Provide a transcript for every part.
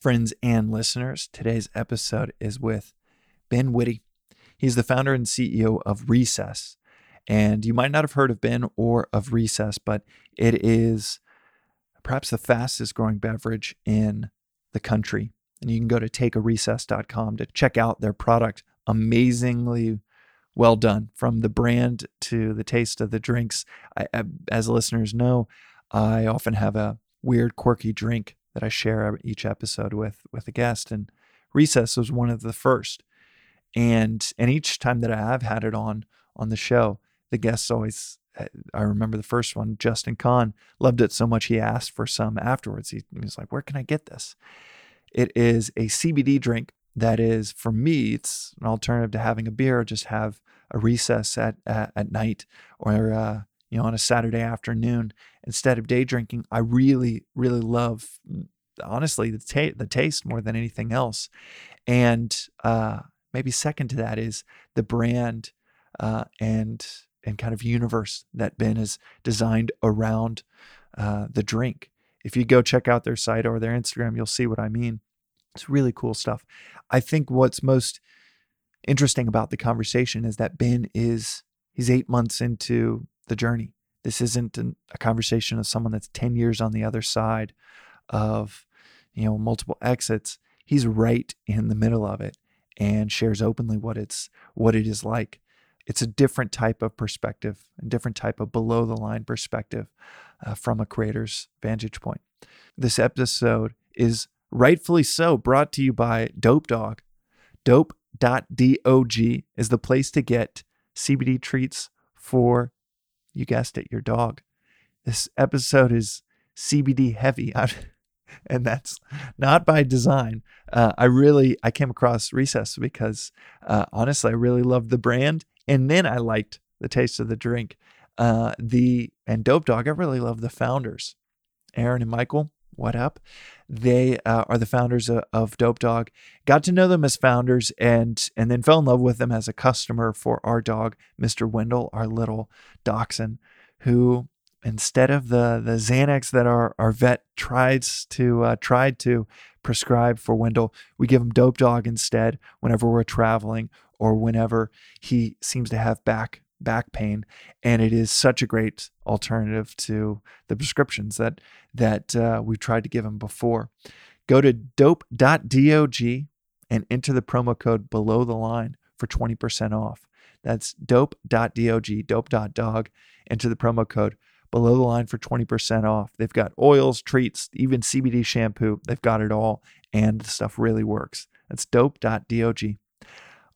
Friends and listeners, today's episode is with Ben Witte. He's the founder and CEO of Recess. And you might not have heard of Ben or of Recess, but it is perhaps the fastest growing beverage in the country. And you can go to takearecess.com to check out their product. Amazingly well done from the brand to the taste of the drinks. I, as listeners know, I often have a weird, quirky drink that I share each episode with with a guest, and Recess was one of the first. And and each time that I have had it on on the show, the guests always. Eh, I remember the first one, Justin Kan loved it so much he asked for some afterwards. He, he was like, "Where can I get this?" It is a CBD drink that is for me it's an alternative to having a beer just have a recess at at, at night or uh, you know on a saturday afternoon instead of day drinking i really really love honestly the, ta- the taste more than anything else. And uh, maybe second to that is the brand uh, and and kind of universe that ben has designed around uh, the drink. If you go check out their site or their instagram you'll see what i mean. It's really cool stuff. I think what's most interesting about the conversation is that Ben is he's 8 months into the journey. This isn't an, a conversation of someone that's 10 years on the other side of you know multiple exits. He's right in the middle of it and shares openly what it's what it is like. It's a different type of perspective, a different type of below the line perspective uh, from a creator's vantage point. This episode is rightfully so, brought to you by Dope Dog. Dope.dog is the place to get CBD treats for, you guessed it, your dog. This episode is CBD heavy. and that's not by design. Uh, I really I came across Recess because uh, honestly I really loved the brand, and then I liked the taste of the drink. Uh, the and Dope Dog I really love the founders, Aaron and Michael what up? They uh, are the founders of, of, Dope Dog. Got to know them as founders and and then fell in love with them as a customer for our dog, Mr. Wendell, our little dachshund, who instead of the the Xanax that our, our vet tries to uh, tried to prescribe for Wendell, we give him Dope Dog instead whenever we're traveling or whenever he seems to have back back pain, and it is such a great alternative to the prescriptions that that uh, we've tried to give him before. Go to dope.dog and enter the promo code below the line for 20% off. That's dope.dog, dope.dog. Enter the promo code below the line for 20% off. They've got oils, treats, even CBD shampoo. They've got it all, and the stuff really works. That's dope.dog.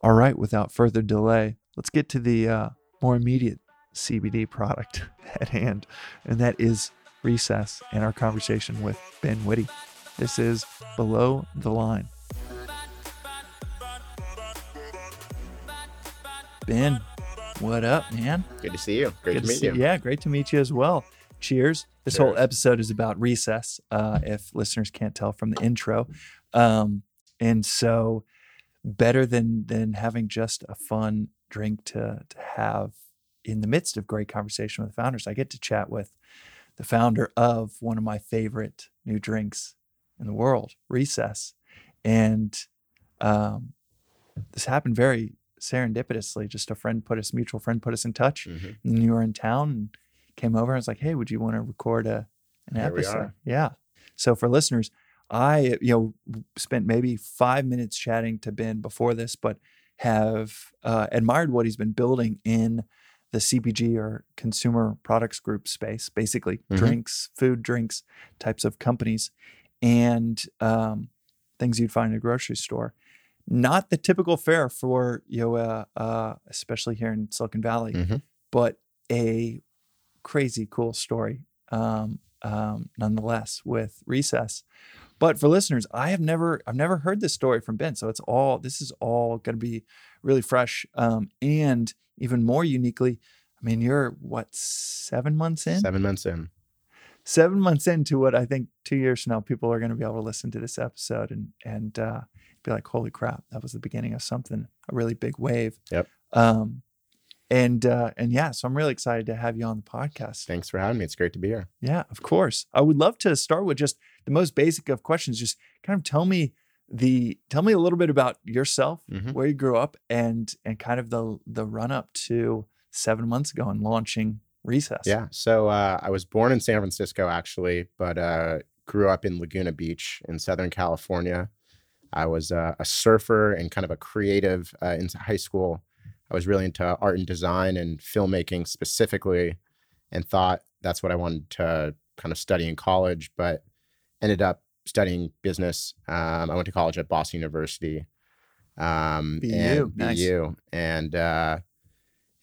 All right, without further delay, let's get to the uh, more immediate CBD product at hand, and that is Recess and our conversation with Ben Witte. This is Below the Line. Ben, what up, man? Good to see you. Great Good to meet see, you. Yeah, great to meet you as well. Cheers. This Cheers. whole episode is about recess, uh, if listeners can't tell from the intro. Um, and so, better than than having just a fun drink to, to have in the midst of great conversation with founders. I get to chat with the founder of one of my favorite new drinks in the world, Recess. And um, this happened very serendipitously. Just a friend put us, mutual friend put us in touch. Mm-hmm. And you were in town and came over and was like, hey, would you want to record a, an episode? Yeah. So for listeners, I, you know, spent maybe five minutes chatting to Ben before this, but have uh, admired what he's been building in the CPG or consumer products group space, basically mm-hmm. drinks, food, drinks types of companies, and um, things you'd find in a grocery store. Not the typical fare for you know, uh, uh, especially here in Silicon Valley, mm-hmm. but a crazy cool story um, um, nonetheless with Recess. But for listeners, I have never I've never heard this story from Ben, so it's all this is all going to be really fresh um, and even more uniquely. I mean, you're what seven months in? Seven months in. Seven months into what I think two years from now, people are going to be able to listen to this episode and and uh, be like, "Holy crap, that was the beginning of something, a really big wave." Yep. Um, and uh, and yeah, so I'm really excited to have you on the podcast. Thanks for having me. It's great to be here. Yeah, of course. I would love to start with just the most basic of questions. Just kind of tell me the tell me a little bit about yourself, mm-hmm. where you grew up, and and kind of the the run up to seven months ago and launching Recess. Yeah. So uh, I was born in San Francisco actually, but uh, grew up in Laguna Beach in Southern California. I was uh, a surfer and kind of a creative uh, in high school. I was really into art and design and filmmaking specifically, and thought that's what I wanted to kind of study in college, but ended up studying business. Um, I went to college at Boston University. Um, BU, and nice. BU, and uh,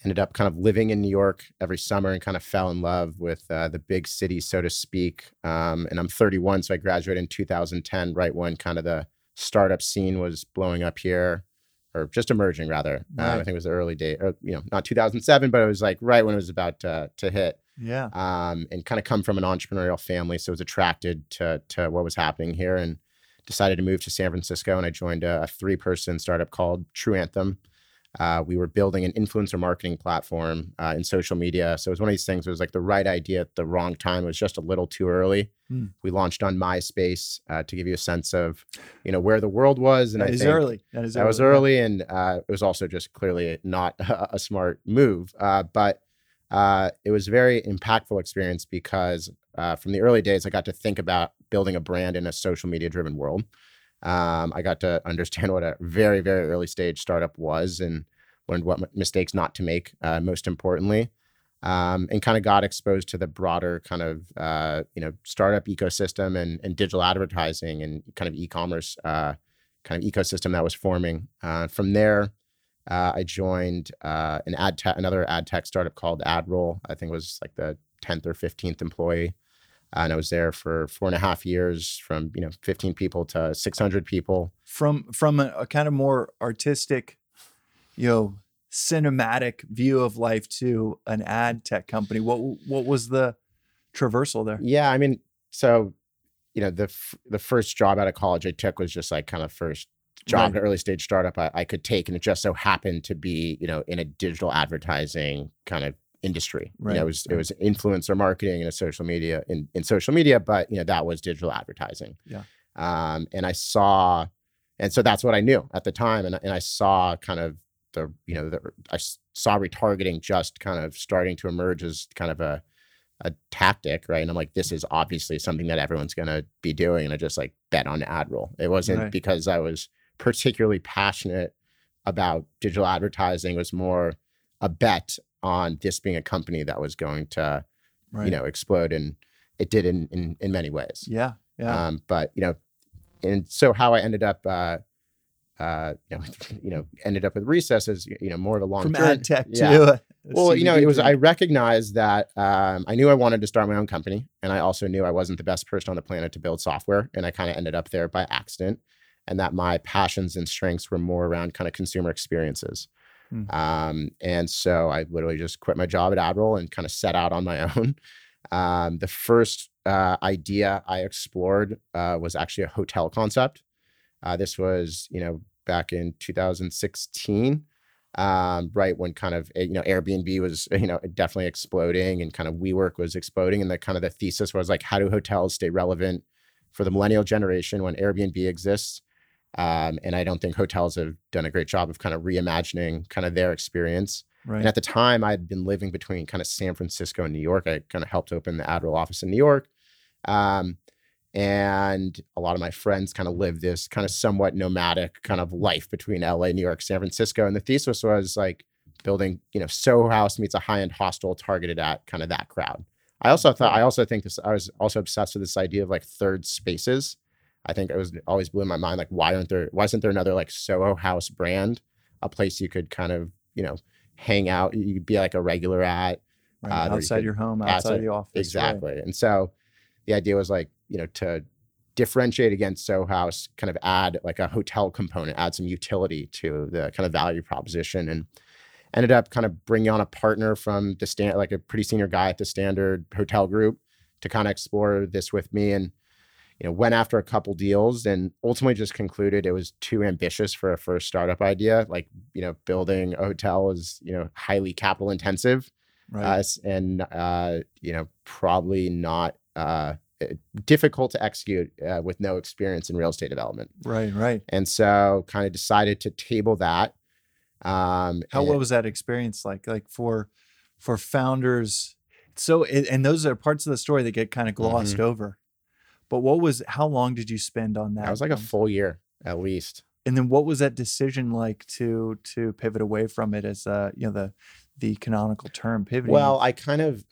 ended up kind of living in New York every summer and kind of fell in love with uh, the big city, so to speak. Um, and I'm 31, so I graduated in 2010, right when kind of the startup scene was blowing up here, or just emerging rather. Right. Uh, I think it was the early day, or you know, not 2007, but it was like right when it was about to, to hit. Yeah. Um, and kind of come from an entrepreneurial family, so I was attracted to to what was happening here, and decided to move to San Francisco. And I joined a, a three person startup called True Anthem. Uh, we were building an influencer marketing platform uh, in social media. So it was one of these things. It was like the right idea at the wrong time. It was just a little too early. Mm. We launched on MySpace uh, to give you a sense of, you know, where the world was. And that I is early. That is that early. was early, and uh, it was also just clearly not a, a smart move. Uh, but uh, it was a very impactful experience because from the early days, I got to think about building a brand in a social media driven world. Um, I got to understand what a very, very early stage startup was and learned what mistakes not to make, uh, most importantly, um, and kind of got exposed to the broader kind of uh, you know startup ecosystem and, and digital advertising and kind of e-commerce uh, kind of ecosystem that was forming. Uh, from there, uh, I joined uh, an ad another ad tech startup called AdRoll. I think it was like the tenth or fifteenth employee Uh, and I was there for four and a half years, from you know 15 people to 600 people. From from a, a kind of more artistic, you know, cinematic view of life to an ad tech company. What what was the traversal there? Yeah, I mean, so you know, the f- the first job out of college I took was just like kind of first job right. at early stage startup I, I could take, and it just so happened to be you know in a digital advertising kind of industry. Right. You know, it was right. it was influencer marketing and social media in, in social media, but you know that was digital advertising. Yeah. Um, and I saw, and so that's what I knew at the time, and and I saw kind of the you know the I saw retargeting just kind of starting to emerge as kind of a a tactic, right? And I'm like, this is obviously something that everyone's gonna be doing, and I just like bet on AdRoll. It wasn't right. because I was particularly passionate about digital advertising. It was more a bet on this being a company that was going to, right. you know, explode, and it did in in, in many ways. Yeah, yeah. Um, but you know, and so how I ended up, uh, uh, you know, you know, ended up with Recess is you know more of a long from journey. ad tech yeah. to. well, you know, it was. I recognized that um, I knew I wanted to start my own company, and I also knew I wasn't the best person on the planet to build software, and I kind of ended up there by accident, and that my passions and strengths were more around kind of consumer experiences. Mm. Um, and so I literally just quit my job at AdRoll and kind of set out on my own. Um, the first uh, idea I explored uh, was actually a hotel concept. Uh, this was, you know, back in 2016, um, right when kind of you know Airbnb was you know definitely exploding and kind of WeWork was exploding, and the kind of the thesis was like, how do hotels stay relevant for the millennial generation when Airbnb exists? Um, and I don't think hotels have done a great job of kind of reimagining kind of their experience. Right. And at the time, I'd been living between kind of San Francisco and New York. I kind of helped open the AdRoll office in New York. Um, and a lot of my friends kind of lived this kind of somewhat nomadic kind of life between LA, New York, San Francisco. And the thesis was like building, you know, Soho House meets a high-end hostel targeted at kind of that crowd. I also thought I also think this I was also obsessed with this idea of like third spaces. I think it was always blew my mind like why aren't there why isn't there another like Soho House brand, a place you could kind of you know hang out, you could be like a regular at right. uh, outside you your home, outside, outside the office, exactly. Right. And so the idea was like you know to differentiate against Soho House, kind of add like a hotel component, add some utility to the kind of value proposition, and ended up kind of bringing on a partner from the stand, like a pretty senior guy at the Standard Hotel Group, to kind of explore this with me and you know, went after a couple deals and ultimately just concluded it was too ambitious for a first startup idea. Like, you know, building a hotel is, you know, highly capital intensive. Right. Uh, and, uh, you know, probably not uh, uh, difficult to execute uh, with no experience in real estate development. Right, right. And so, kind of decided to table that. Um, How and- what was that experience like? Like for for founders, so and and those are parts of the story that get kind of glossed over. But what was? How long did you spend on that? that was like a full year at least. and then what was that decision like to to pivot away from it as uh you know the the canonical term pivoting? Well, I kind of,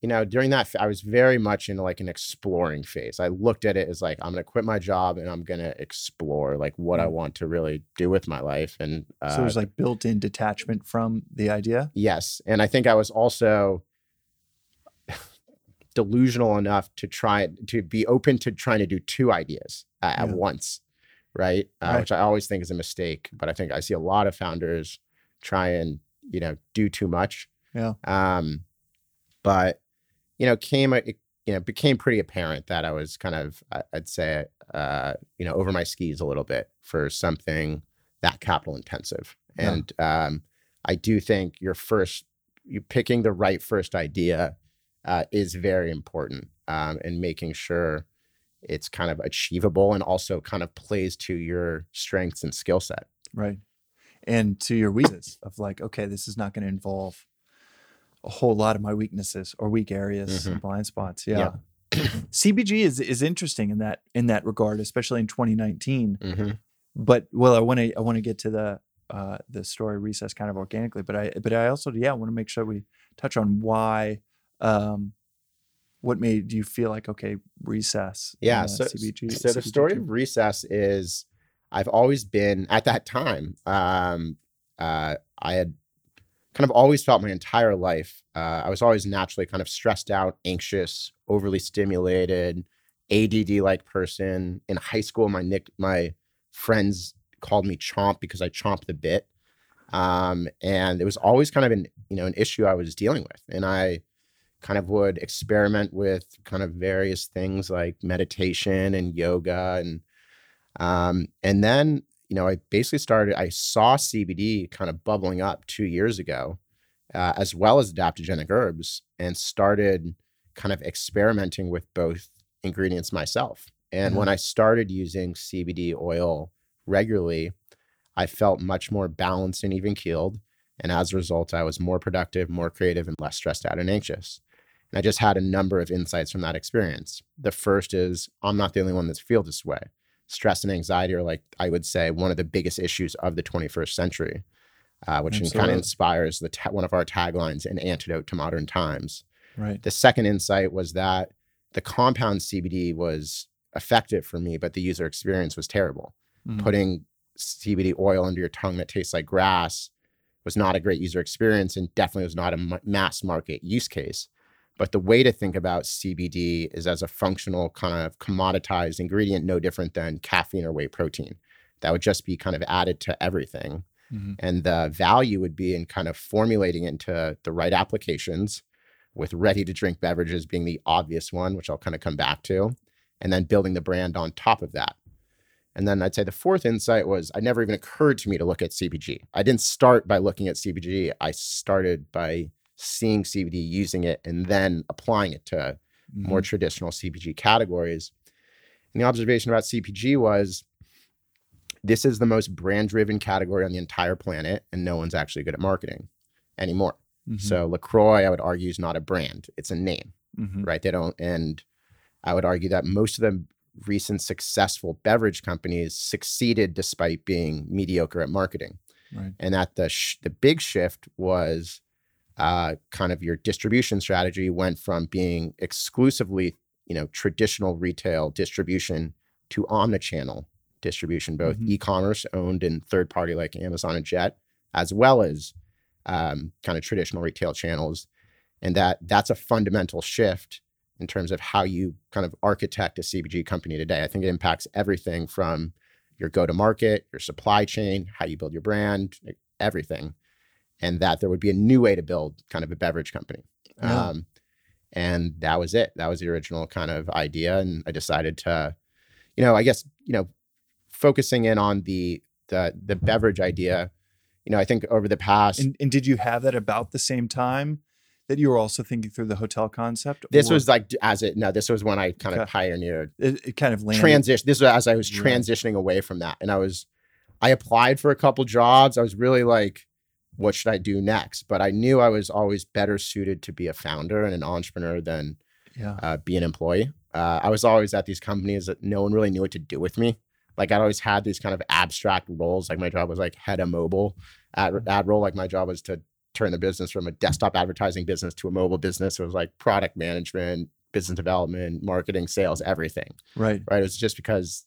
you know, during that, I was very much into like an exploring phase. I looked at it as like, I'm going to quit my job and I'm going to explore like what I Mm. want to really do with my life. And uh, so there's like built-in detachment from the idea. yes. And I think I was also delusional enough to try to be open to trying to do two ideas uh, at Yeah. once. Right? Uh, Right. Which I always think is a mistake. But I think I see a lot of founders try and, you know, do too much. Yeah. Um, but you know, came it you know became pretty apparent that I was kind of I'd say uh, you know over my skis a little bit for something that capital intensive, Yeah. and um, I do think your first you picking the right first idea uh, is very important, um, and making sure it's kind of achievable and also kind of plays to your strengths and skill set. Right. And to your weaknesses of like, okay, this is not going to involve a whole lot of my weaknesses or weak areas and blind spots. Yeah. Yeah. CPG is is interesting in that in that regard, especially in 2019. Mm-hmm. But well, I want to I want to get to the uh, the story recess kind of organically, but I but I also yeah want to make sure we touch on why um, what made you feel like okay recess Yeah. uh, so, CBG so the CBG story of recess is I've always been at that time. Um, uh, I had kind of always felt my entire life. Uh, I was always naturally kind of stressed out, anxious, overly stimulated, ADD like person. In high school, my nick my friends called me Chomp because I chomped the bit. Um, and it was always kind of an you know an issue I was dealing with, and I kind of would experiment with kind of various things like meditation and yoga and um, and then you know i basically started i saw cbd kind of bubbling up two years ago uh, as well as adaptogenic herbs and started kind of experimenting with both ingredients myself. And Mhm. when i started using cbd oil regularly i felt much more balanced and even keeled. And as a result i was more productive more creative and less stressed out and anxious I just had a number of insights from that experience. The first is I'm not the only one that feels this way. Stress and anxiety are like I would say one of the biggest issues of the 21st century, uh, which kind of inspires the ta- one of our taglines, "An antidote to modern times." right The second insight was that the compound CBD was effective for me, but the user experience was terrible. Mhm. Putting CBD oil under your tongue that tastes like grass was not a great user experience and definitely was not a mass market use case. But the way to think about CBD is as a functional kind of commoditized ingredient, no different than caffeine or whey protein. That would just be kind of added to everything. Mhm. And the value would be in kind of formulating into the right applications, with ready to drink beverages being the obvious one, which I'll kind of come back to, and then building the brand on top of that. And then I'd say the fourth insight was I never even occurred to me to look at CPG. I didn't start by looking at CPG. I started by seeing CBD, using it, and then applying it to more Mhm. traditional CPG categories. And the observation about CPG was this is the most brand driven category on the entire planet, and no one's actually good at marketing anymore. Mhm. So LaCroix, I would argue, is not a brand, it's a name, Mhm. right? They don't, and I would argue that most of the recent successful beverage companies succeeded despite being mediocre at marketing right and that the sh- the big shift was uh, kind of your distribution strategy went from being exclusively you know traditional retail distribution to omnichannel distribution, both Mhm. e-commerce owned and third party like Amazon and Jet, as well as um, kind of traditional retail channels, and that that's a fundamental shift in terms of how you kind of architect a CPG company today. I think it impacts everything from your go to market, your supply chain, how you build your brand, everything. And that there would be a new way to build kind of a beverage company. Yeah. Um, and that was it. That was the original kind of idea. And I decided to, you know, I guess, you know, focusing in on the the the beverage idea, you know, I think over the past And, and did you have that about the same time that you were also thinking through the hotel concept? This or was like as it no, this was when I kind of pioneered it, it kind of landed. transition. This was as I was transitioning away from that, and I was, I applied for a couple jobs. I was really like, what should I do next? But I knew I was always better suited to be a founder and an entrepreneur than yeah. uh, be an employee. Uh, I was always at these companies that no one really knew what to do with me. Like I always had these kind of abstract roles. Like my job was like head of mobile ad, AdRoll. Like my job was to turn the business from a desktop advertising business to a mobile business. It was like product management, business development, marketing, sales, everything. Right. Right. It was just because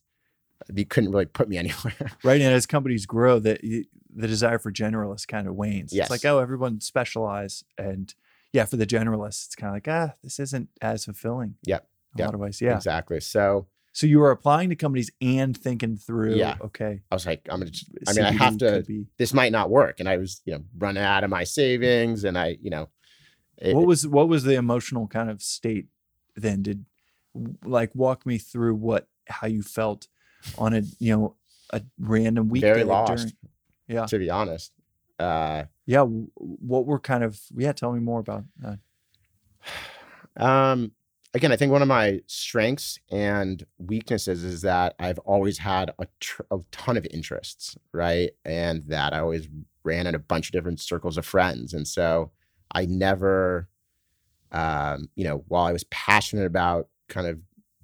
you couldn't really put me anywhere. Right. And as companies grow, that the desire for generalists kind of wanes. Yes. It's like, oh, everyone specialize. And yeah, for the generalists, it's kind of like, ah, this isn't as fulfilling. Yep. In a Yep. lot of ways. Yeah. Exactly. So So you were applying to companies and thinking through, Yeah. okay. I was like, I'm gonna. Just, I mean, I have to. be- This might not work, and I was, you know, running out of my savings, and I, you know, it- what was what was the emotional kind of state then? Did like walk me through what how you felt on a you know a random weekday very lost. during- yeah. To be honest. Uh, yeah. What were kind of yeah? Tell me more about that. Um, again, I think one of my strengths and weaknesses is that I've always had a, tr- a ton of interests, right? And that I always ran in a bunch of different circles of friends. And so I never, um, you know, while I was passionate about kind of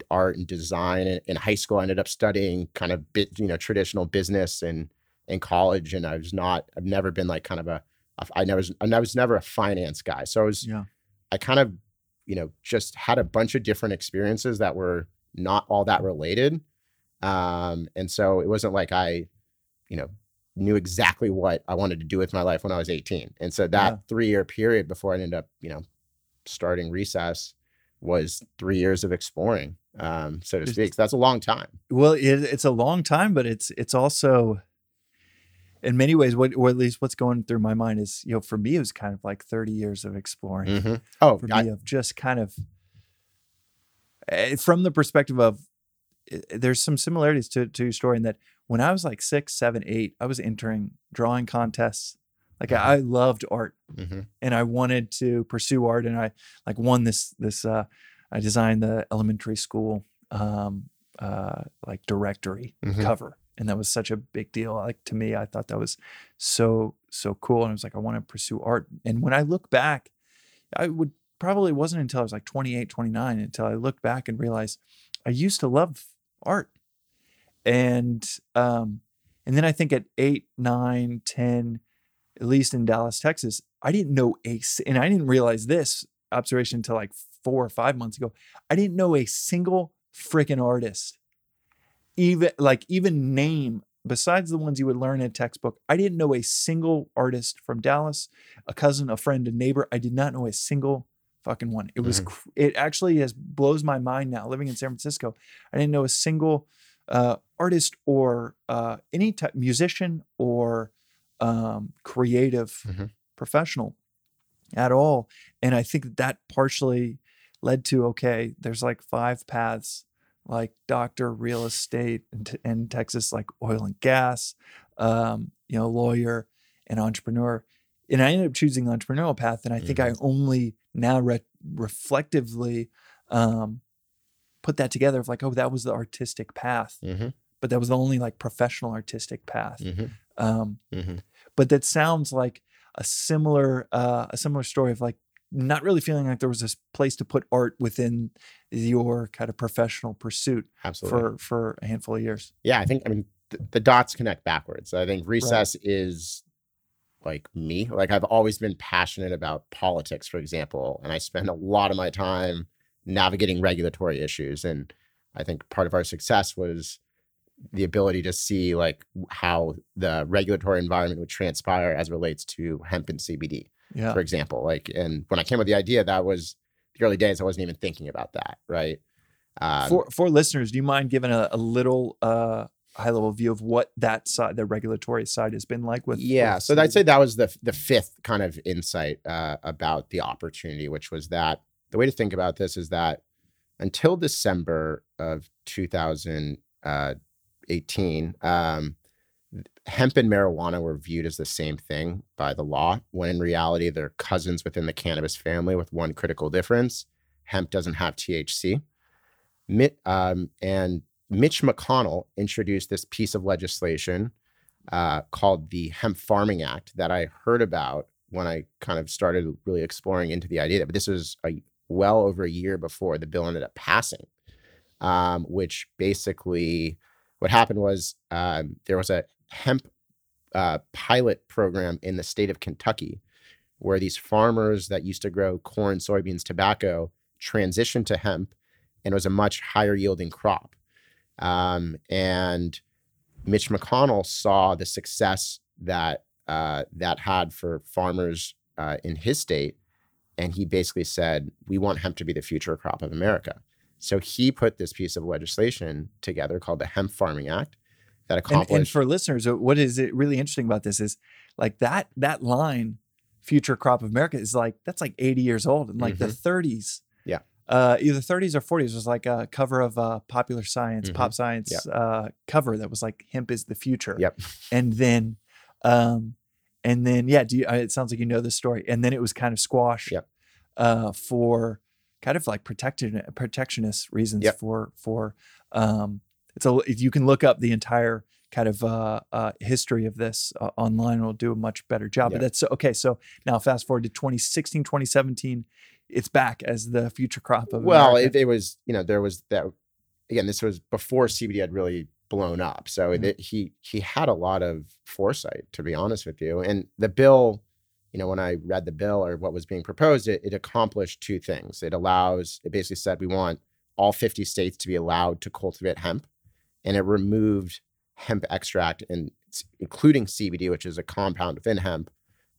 art and design in, high school, I ended up studying kind of bit, you know, traditional business and in college. And I was not, I've never been like kind of a, I never, was- I was never a finance guy. So I was, Yeah. I kind of, you know, just had a bunch of different experiences that were not all that related. Um, and so it wasn't like I, you know, knew exactly what I wanted to do with my life when I was 18. And so that Yeah. three year period before I ended up, you know, starting recess was three years of exploring, um, so to speak. So that's a long time. Well, it, it's a long time, but it's it's also in many ways what or at least what's going through my mind is you know for me it was kind of like 30 years of exploring Mhm. Oh, for I- me of just kind of eh, from the perspective of eh, there's some similarities to, to your story in that when I was like six, seven, eight, I was entering drawing contests. Like I, I loved art mhm. and I wanted to pursue art and I like won this this uh I designed the elementary school um uh like directory Mhm. cover. And that was such a big deal. Like to me I thought that was so so cool. And I was like I want to pursue art. And when I look back I would probably wasn't until I was like 28 29 until I looked back and realized I used to love art. And um and then I think at 8 9 10 at least in Dallas, Texas, I didn't know a, and I didn't realize this observation until like four or five months ago. I didn't know a single freaking artist, even like even name besides the ones you would learn in a textbook. I didn't know a single artist from Dallas, a cousin, a friend, a neighbor. I did not know a single fucking one. It was, Mhm. it actually has blows my mind now living in San Francisco. I didn't know a single uh, artist or uh, any type musician or um, creative Mhm. professional at all. And I think that, partially led to okay, there's like five paths like doctor, real estate, and in Texas, like oil and gas, um, you know, lawyer and entrepreneur. And I ended up choosing the entrepreneurial path. And I think I only now re- reflectively um, put that together of like, oh, that was the artistic path, Mhm. but that was the only like professional artistic path. Mhm. Um, Mhm. But that sounds like a similar uh, a similar story of like not really feeling like there was this place to put art within your kind of professional pursuit Absolutely. for for a handful of years. yeah, I think I mean th- the dots connect backwards. I think recess is like me. Like I've always been passionate about politics, for example, and I spend a lot of my time navigating regulatory issues. And I think part of our success was the ability to see like how the regulatory environment would transpire as relates to hemp and CBD, Yeah. for example. Like, and when I came with the idea, that was the early days. I wasn't even thinking about that, right? Um, for for listeners, do you mind giving a, a little uh, high level view of what that side, the regulatory side, has been like with? yeah with so i'd say that was the the fifth kind of insight uh, about the opportunity which was that the way to think about this is that until december of 2018 um, hemp and marijuana were viewed as the same thing by the law, when in reality, they're cousins within the cannabis family with one critical difference hemp doesn't have THC. Um, and Mitch McConnell introduced this piece of legislation uh, called the Hemp Farming Act that I heard about when I kind of started really exploring into the idea. But this was a, well over a year before the bill ended up passing, um, which basically what happened was um, there was a hemp uh, pilot program in the state of Kentucky where these farmers that used to grow corn, soybeans, tobacco transitioned to hemp and it was a much higher yielding crop. Um, and Mitch McConnell saw the success that uh, that had for farmers uh, in his state, and he basically said, "We want hemp to be the future crop of America." So he put this piece of legislation together called the Hemp Farming Act that accomplished. And, and for listeners, uh, what is it really interesting about this is like that that line, "Future crop of America," is like that's like eighty years old, and like mm-hmm. the 30s uh, either 30s or 40s was like a cover of uh, popular science, mm-hmm. pop science uh, cover that was like hemp is the future. Yep. And then, um, and then yeah, do you, uh, it sounds like you know the story. And then it was kind of squashed yep. uh, for kind of like protected protectionist reasons yep. for for um, it's a you can look up the entire kind of uh, uh, history of this uh, online will do a much better job. But that's okay. So now fast forward to 2016, 2017, it's back as the future crop of well it, it, was you know there was that again this was before cbd had really blown up so mm-hmm. it, he he had a lot of foresight to be honest with you and the bill you know when i read the bill or what was being proposed it, it accomplished two things it allows it basically said we want all 50 states to be allowed to cultivate hemp and it removed hemp extract and including cbd which is a compound within hemp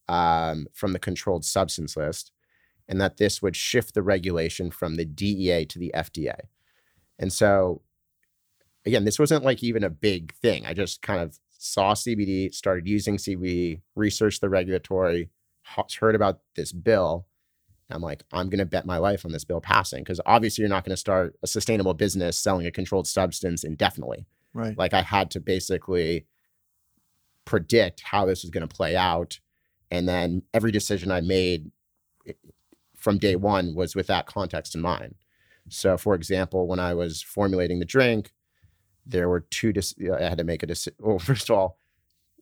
um, from the controlled substance list and that this would shift the regulation from the DEA to the FDA. And so, again, this wasn't like even a big thing. I just kind of saw CBD, started using CBD, researched the regulatory, heard about this bill. I'm like, I'm going to bet my life on this bill passing because obviously you're not going to start a sustainable business selling a controlled substance indefinitely. Right. Like I had to basically predict how this was going to play out. And then every decision I made from day one was with that context in mind. So, for example, when I was formulating the drink, there were two. I had to make a decision. Well, first of all,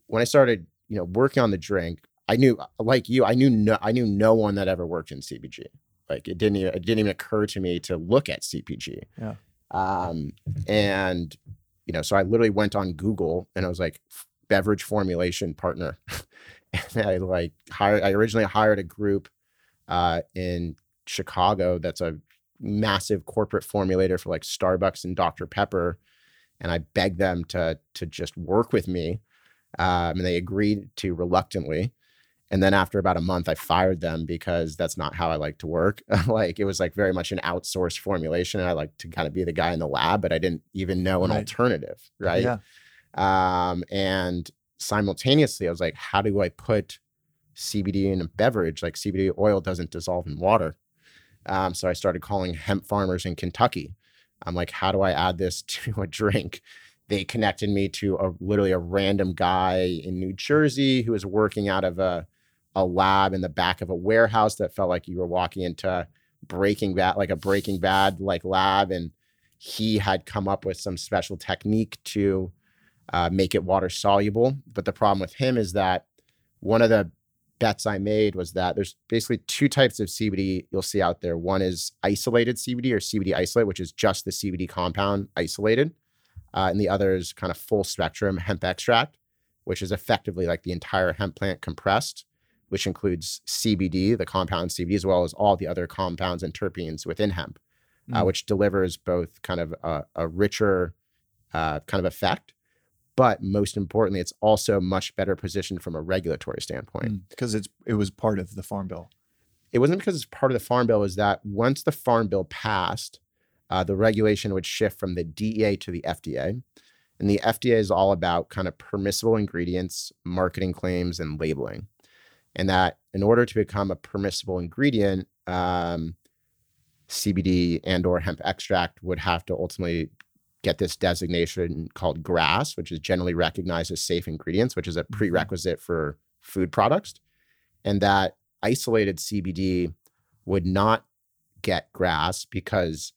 when I started, you know, working on the drink, I knew, like you, I knew no, I knew no one that ever worked in CPG. Like it didn't, even, it didn't even occur to me to look at CPG. Yeah. Um, and you know, so I literally went on Google and I was like, beverage formulation partner. and I like hired. I originally hired a group uh, in Chicago that's a massive corporate formulator for like Starbucks and Dr. Pepper. And I begged them to to just work with me. Um, and they agreed to reluctantly. And then after about a month, I fired them because that's not how I like to work. like it was like very much an outsourced formulation. And I like to kind of be the guy in the lab, but I didn't even know an right. alternative. Right. Yeah. Um, and simultaneously, I was like, how do I put CBD in a beverage, like CBD oil doesn't dissolve in water. Um, so I started calling hemp farmers in Kentucky. I'm like, how do I add this to a drink? They connected me to a literally a random guy in New Jersey who was working out of a a lab in the back of a warehouse that felt like you were walking into Breaking Bad, like a Breaking Bad like lab, and he had come up with some special technique to uh, make it water soluble. But the problem with him is that one of the bets I made was that there's basically two types of CBD you'll see out there. One is isolated CBD or CBD isolate, which is just the CBD compound isolated. Uh, and the other is kind of full spectrum hemp extract, which is effectively like the entire hemp plant compressed, which includes CBD, the compound CBD, as well as all the other compounds and terpenes within hemp, uh, mm. uh, which delivers both kind of a, a richer uh, kind of effect but most importantly, it's also much better positioned from a regulatory standpoint because mm, it's it was part of the Farm Bill. It wasn't because it's part of the Farm Bill. Is that once the Farm Bill passed, uh, the regulation would shift from the DEA to the FDA, and the FDA is all about kind of permissible ingredients, marketing claims, and labeling. And that in order to become a permissible ingredient, um, CBD and or hemp extract would have to ultimately get this designation called GRAS, which is generally recognized as safe ingredients, which is a prerequisite for food products. And that isolated CBD would not get GRAS because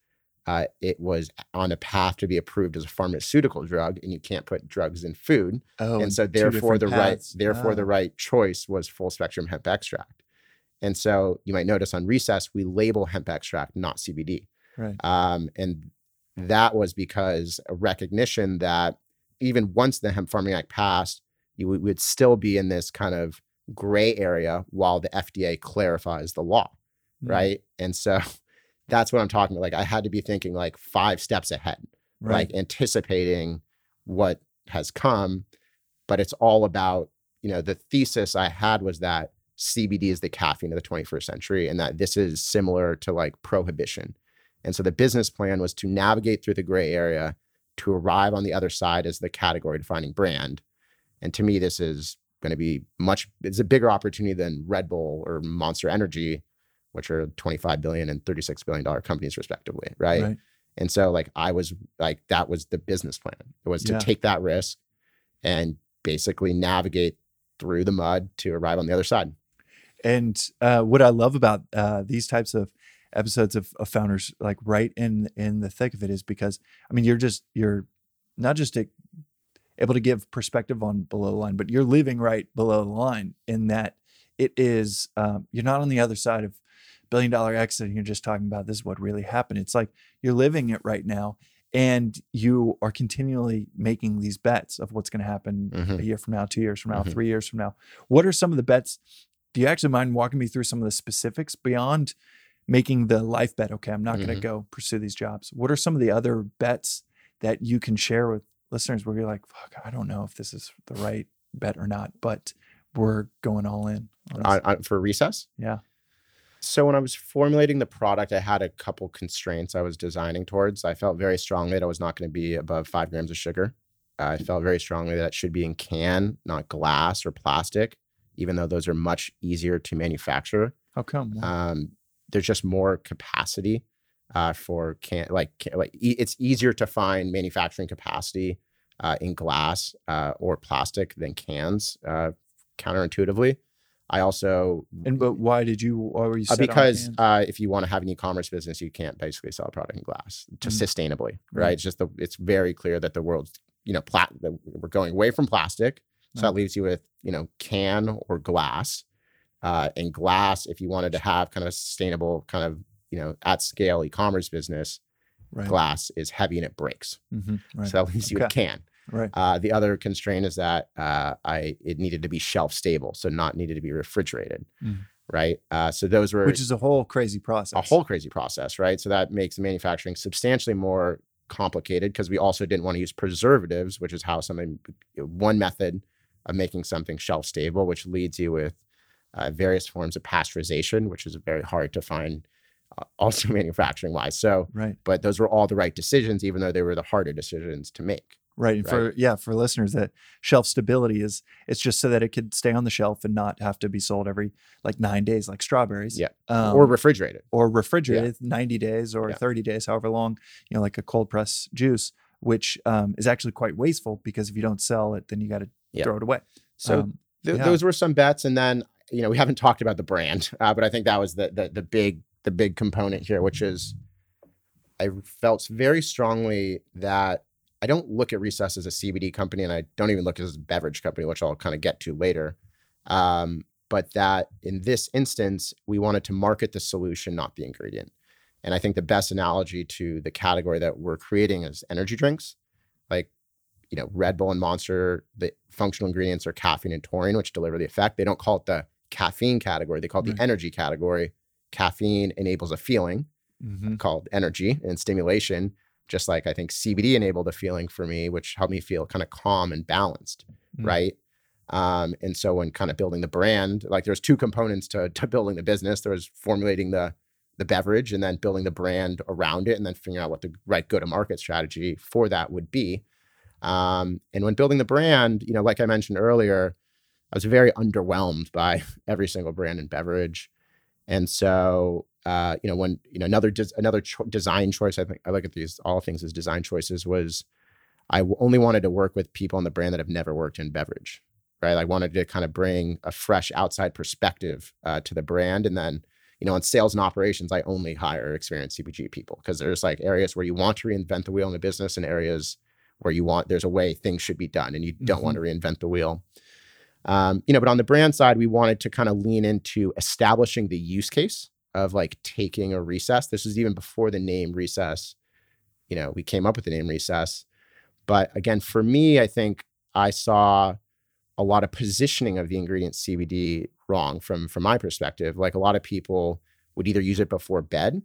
uh, it was on a path to be approved as a pharmaceutical drug, and you can't put drugs in food. Oh, and so therefore the right paths. therefore the Oh. right choice was full spectrum hemp extract. And so you might notice on recess we label hemp extract, not CBD. Right. Um, and that was because a recognition that even once the Hemp Farming Act passed, you would, would still be in this kind of gray area while the FDA clarifies the law, Mm. right? And so that's what I'm talking about. Like I had to be thinking like five steps ahead, Right. like anticipating what has come. But it's all about, you know, the thesis I had was that CBD is the caffeine of the 21st century and that this is similar to like prohibition. And so the business plan was to navigate through the gray area to arrive on the other side as the category defining brand. And to me, this is going to be much, it's a bigger opportunity than Red Bull or Monster Energy, which are 25 billion and 36 billion dollar companies respectively. Right. Right. And so like I was like, that was the business plan. It was to Yeah. take that risk and basically navigate through the mud to arrive on the other side. And uh, what I love about uh, these types of episodes of, of founders, like right in in the thick of it, is because I mean you're just you're not just a, able to give perspective on below the line, but you're living right below the line in that it is um, you're not on the other side of billion dollar exit and you're just talking about this is what really happened. It's like you're living it right now. And you are continually making these bets of what's going to happen Mhm. a year from now, two years from now, Mhm. three years from now. What are some of the bets do you actually mind walking me through some of the specifics beyond making the life bet? Okay, I'm not going Mhm. to go pursue these jobs. What are some of the other bets that you can share with listeners where you're like, fuck, I don't know if this is the right bet or not, but we're going all in. on this." on, on- for recess. Yeah. So when I was formulating the product, I had a couple constraints I was designing towards. I felt very strongly that I was not going to be above five grams of sugar. I felt very strongly that it should be in can, not glass or plastic, even though those are much easier to manufacture. How come? Um, there's just more capacity uh, for can like like e- it's easier to find manufacturing capacity uh, in glass uh, or plastic than cans. Counterintuitively, I also and but why did you? Why were you? uh, because uh, if you want to have an e-commerce business, you can't basically sell a product in glass to Mm. sustainably, right? Right. It's just the it's very clear that the world's you know plat that we're going away from plastic, so that leaves you with you know can or glass. Uh, and glass, if you wanted to have kind of a sustainable, kind of you know at scale e-commerce business, right. glass is heavy and it breaks. Mhm, right. So that leaves you with can. Right. Uh, the other constraint is that uh, I it needed to be shelf stable, so not needed to be refrigerated, Mm. right? Uh, so those were Which is a whole crazy process. a whole crazy process, right? So that makes manufacturing substantially more complicated because we also didn't want to use preservatives, which is how something one method of making something shelf stable, which leads you with uh, various forms of pasteurization, which is very hard to find, uh, also manufacturing wise. So, Right. but those were all the right decisions, even though they were the harder decisions to make. Right. And for yeah, for listeners that shelf stability is it's just so that it could stay on the shelf and not have to be sold every like nine days like strawberries. Yeah. Um, or refrigerated. or refrigerated 90 days or Yeah. 30 days, however long, you know, like a cold press juice, which um, is actually quite wasteful because if you don't sell it, then you got to Yeah. throw it away. So Um, th- yeah. those were some bets, and then you know we haven't talked about the brand, uh, but I think that was the, the the big the big component here, which is I felt very strongly that I don't look at Recess as a CBD company, and I don't even look at it as a beverage company, which I'll kind of get to later. Um, but that in this instance, we wanted to market the solution, not the ingredient. And I think the best analogy to the category that we're creating is energy drinks, like you know Red Bull and Monster. The functional ingredients are caffeine and taurine, which deliver the effect. They don't call it the caffeine category; they call it Right. the energy category. Caffeine enables a feeling mhm. called energy and stimulation, just like I think CBD enabled a feeling for me, which helped me feel kind of calm and balanced, Mm. right? Um, and so when kind of building the brand, like there's two components to, to building the business. There was formulating the the beverage and then building the brand around it and then figuring out what the right go-to-market strategy for that would be. Um, and when building the brand, you know, like I mentioned earlier, I was very underwhelmed by every single brand and beverage. And so, uh, you know, when you know another des- another cho- design choice, I think I look at these all things as design choices was I w- only wanted to work with people on the brand that have never worked in beverage, right? I wanted to kind of bring a fresh outside perspective uh, to the brand, and then you know, on sales and operations, I only hire experienced CPG people because there's like areas where you want to reinvent the wheel in the business and areas where you want there's a way things should be done and you don't mm-hmm. want to reinvent the wheel. Um, you know, but on the brand side, we wanted to kind of lean into establishing the use case of like taking a recess. This was even before the name recess. You know, we came up with the name recess. But again, for me, I think I saw a lot of positioning of the ingredient CBD wrong from from my perspective. Like a lot of people would either use it before bed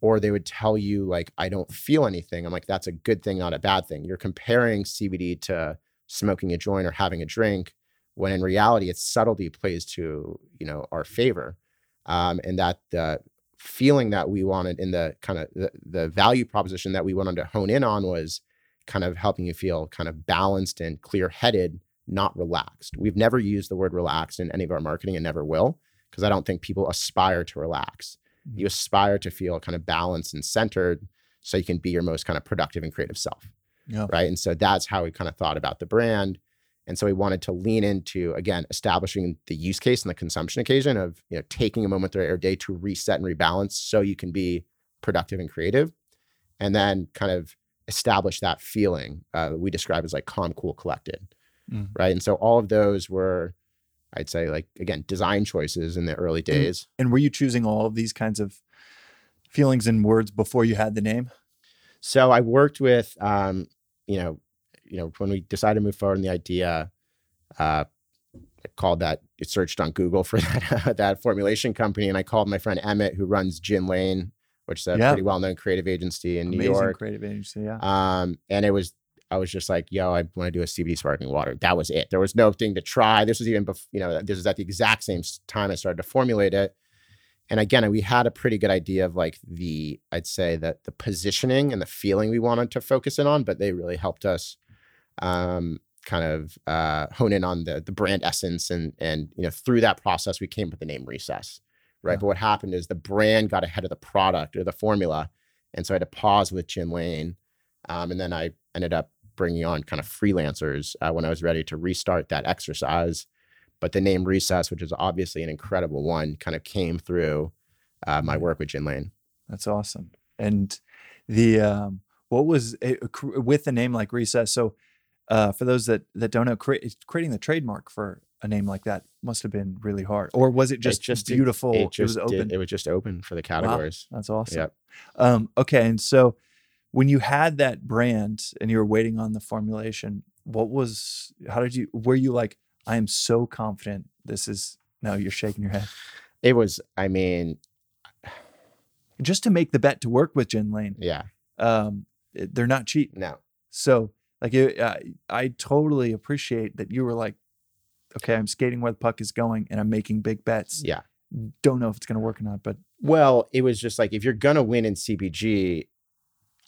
or they would tell you like I don't feel anything. I'm like that's a good thing, not a bad thing. You're comparing CBD to smoking a joint or having a drink when in reality its subtlety plays to you know our favor um, and that the feeling that we wanted in the kind of the, the value proposition that we wanted to hone in on was kind of helping you feel kind of balanced and clear headed not relaxed we've never used the word relaxed in any of our marketing and never will because i don't think people aspire to relax mm-hmm. you aspire to feel kind of balanced and centered so you can be your most kind of productive and creative self yeah. right and so that's how we kind of thought about the brand and so we wanted to lean into again establishing the use case and the consumption occasion of you know taking a moment throughout your day to reset and rebalance so you can be productive and creative, and then kind of establish that feeling uh, we describe as like calm, cool, collected, mm. right? And so all of those were, I'd say, like again, design choices in the early days. And, and were you choosing all of these kinds of feelings and words before you had the name? So I worked with, um, you know, you know, when we decided to move forward in the idea, uh, I called that, it searched on Google for that, that formulation company. And I called my friend Emmett, who runs Gin Lane, which is a yeah. pretty well known creative agency in Amazing New York. creative agency, yeah. Um, and it was, I was just like, yo, I want to do a CBD sparkling water. That was it. There was no thing to try. This was even, before, you know, this was at the exact same time I started to formulate it. And again, we had a pretty good idea of like the, I'd say that the positioning and the feeling we wanted to focus in on, but they really helped us um, kind of uh, hone in on the the brand essence and and you know through that process we came up with the name Recess, right? Yeah. But what happened is the brand got ahead of the product or the formula, and so I had to pause with Gin Lane, um, and then I ended up bringing on kind of freelancers uh, when I was ready to restart that exercise. But the name Recess, which is obviously an incredible one, kind of came through uh, my work with Gin Lane. That's awesome. And the um, what was it, with a name like Recess? So uh, for those that that don't know, cre- creating the trademark for a name like that must have been really hard. Or was it just, it just beautiful? It, it, just it was open. Did, it was just open for the categories. Wow, that's awesome. Yep. Um, okay, and so when you had that brand and you were waiting on the formulation, what was? How did you? Were you like, I am so confident this is? No, you're shaking your head. It was. I mean, just to make the bet to work with Gin Lane. Yeah. Um, they're not cheap. No. So like it, I, I totally appreciate that you were like, okay, I'm skating where the puck is going and I'm making big bets. Yeah. Don't know if it's going to work or not, but well, it was just like if you're going to win in CPG,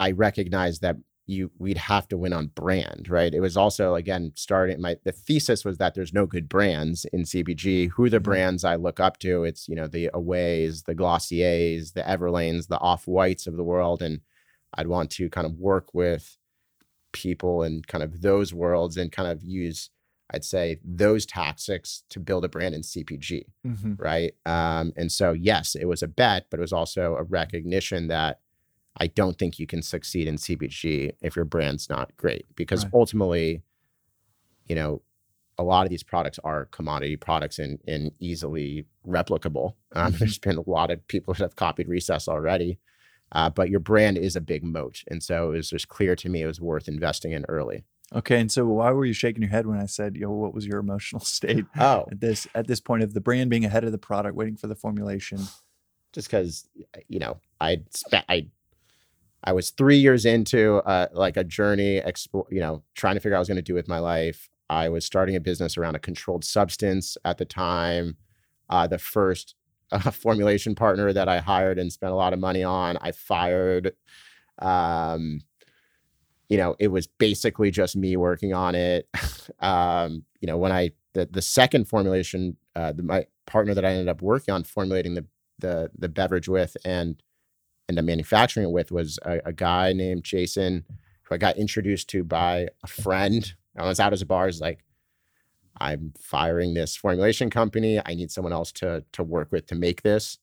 I recognize that you we'd have to win on brand, right? It was also again starting my the thesis was that there's no good brands in CBG. Who are the brands I look up to? It's you know the Aways, the Glossiers, the Everlanes, the Off Whites of the world, and I'd want to kind of work with people and kind of those worlds and kind of use I'd say those tactics to build a brand in CPG, mm-hmm. right? Um, and so yes, it was a bet, but it was also a recognition that I don't think you can succeed in CPG if your brand's not great because right. ultimately, you know, a lot of these products are commodity products and, and easily replicable. Um, mm-hmm. There's been a lot of people that have copied Recess already. Uh, but your brand is a big moat. And so it was just clear to me it was worth investing in early. Okay, and so why were you shaking your head when I said, "Yo, what was your emotional state oh. at this at this point of the brand being ahead of the product, waiting for the formulation?" Just because, you know, I spent I I was three years into uh, like a journey, expo- you know, trying to figure out what I was going to do with my life. I was starting a business around a controlled substance at the time. Uh, the first a formulation partner that I hired and spent a lot of money on. I fired. Um, you know, it was basically just me working on it. um, you know, when I the the second formulation, uh, the, my partner that I ended up working on formulating the the the beverage with and end up manufacturing it with was a, a guy named Jason who I got introduced to by a friend. I was out as a bar. Is like, I'm firing this formulation company. I need someone else to to work with to make this.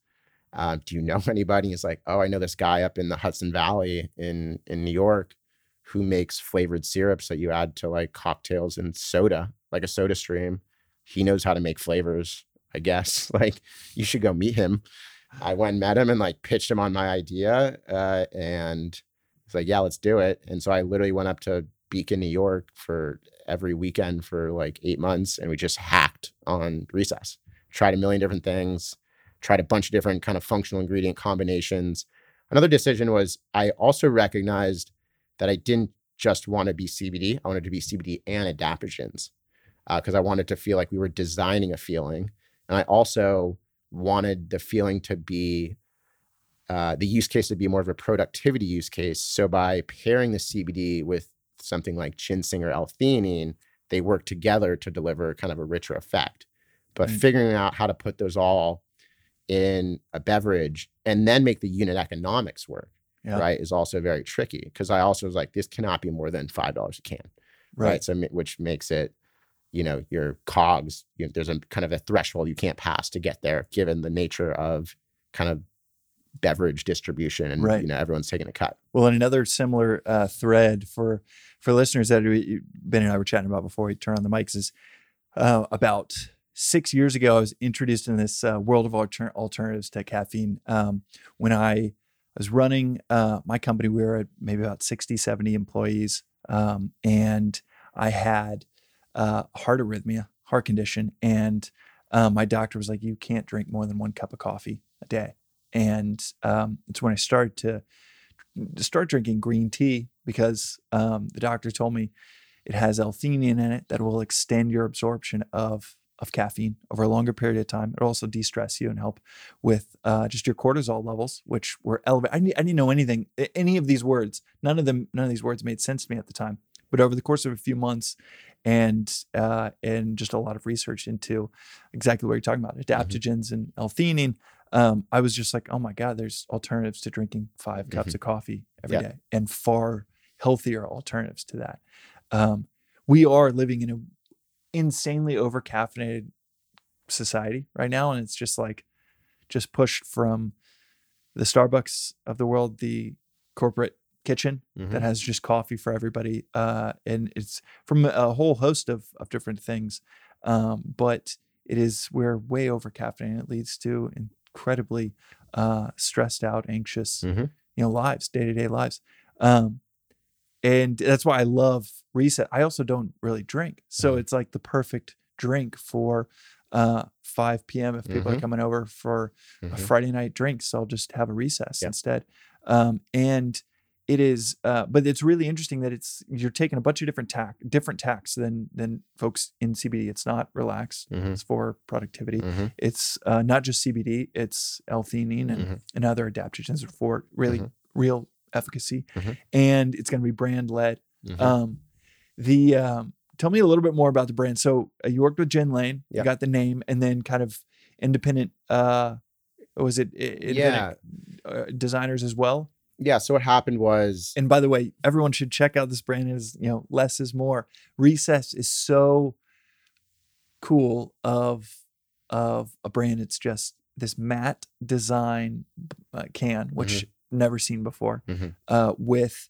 Uh, do you know anybody? He's like, oh, I know this guy up in the Hudson Valley in in New York who makes flavored syrups that you add to like cocktails and soda, like a soda stream. He knows how to make flavors, I guess. Like, you should go meet him. I went and met him and like pitched him on my idea. Uh, and he's like, yeah, let's do it. And so I literally went up to Beacon, New York for every weekend for like eight months and we just hacked on recess, tried a million different things, tried a bunch of different kind of functional ingredient combinations. Another decision was I also recognized that I didn't just want to be CBD, I wanted to be CBD and adaptogens because uh, I wanted to feel like we were designing a feeling. And I also wanted the feeling to be uh, the use case to be more of a productivity use case. So by pairing the CBD with something like ginseng or L-theanine, they work together to deliver kind of a richer effect. But mm. figuring out how to put those all in a beverage and then make the unit economics work, yeah. right, is also very tricky. Because I also was like, this cannot be more than five dollars a can, right. right? So which makes it you know your cogs you know, there's a kind of a threshold you can't pass to get there given the nature of kind of beverage distribution and right. you know everyone's taking a cut well and another similar uh, thread for for listeners that we, ben and i were chatting about before we turn on the mics is uh, about six years ago i was introduced in this uh, world of alter- alternatives to caffeine um, when i was running uh, my company we were at maybe about 60 70 employees um, and i had uh, heart arrhythmia, heart condition, and um, my doctor was like, "You can't drink more than one cup of coffee a day." And um, it's when I started to, to start drinking green tea because um, the doctor told me it has L-theanine in it that will extend your absorption of of caffeine over a longer period of time. It'll also de-stress you and help with uh, just your cortisol levels, which were elevated. I didn't, I didn't know anything, any of these words. None of them, none of these words made sense to me at the time. But over the course of a few months, and uh, and just a lot of research into exactly what you're talking about, mm-hmm. adaptogens mm-hmm. and L-theanine. Um, I was just like, oh my god, there's alternatives to drinking 5 mm-hmm. cups of coffee every yeah. day, and far healthier alternatives to that. Um, we are living in an insanely over caffeinated society right now, and it's just like just pushed from the Starbucks of the world, the corporate kitchen mm-hmm. that has just coffee for everybody. Uh, and it's from a whole host of, of different things. Um, but it is, we're way over caffeinated. It leads to incredibly uh, stressed out, anxious, mm-hmm. you know, lives, day to day lives. Um, and that's why I love reset. I also don't really drink. So mm-hmm. it's like the perfect drink for uh 5 p.m. if people are mm-hmm. coming over for a mm-hmm. Friday night drink. So I'll just have a recess yep. instead. Um, and it is uh, but it's really interesting that it's you're taking a bunch of different tack different tacks than than folks in cbd it's not relax mm-hmm. it's for productivity mm-hmm. it's uh, not just cbd it's l-theanine and, mm-hmm. and other adaptogens for really mm-hmm. real efficacy mm-hmm. and it's going to be brand led mm-hmm. um, the um, tell me a little bit more about the brand so uh, you worked with gin lane yep. you got the name and then kind of independent uh was it independent yeah. Uh, designers as well yeah, so what happened was And by the way, everyone should check out this brand is, you know, less is more. Recess is so cool of of a brand it's just this matte design uh, can which mm-hmm. never seen before mm-hmm. uh, with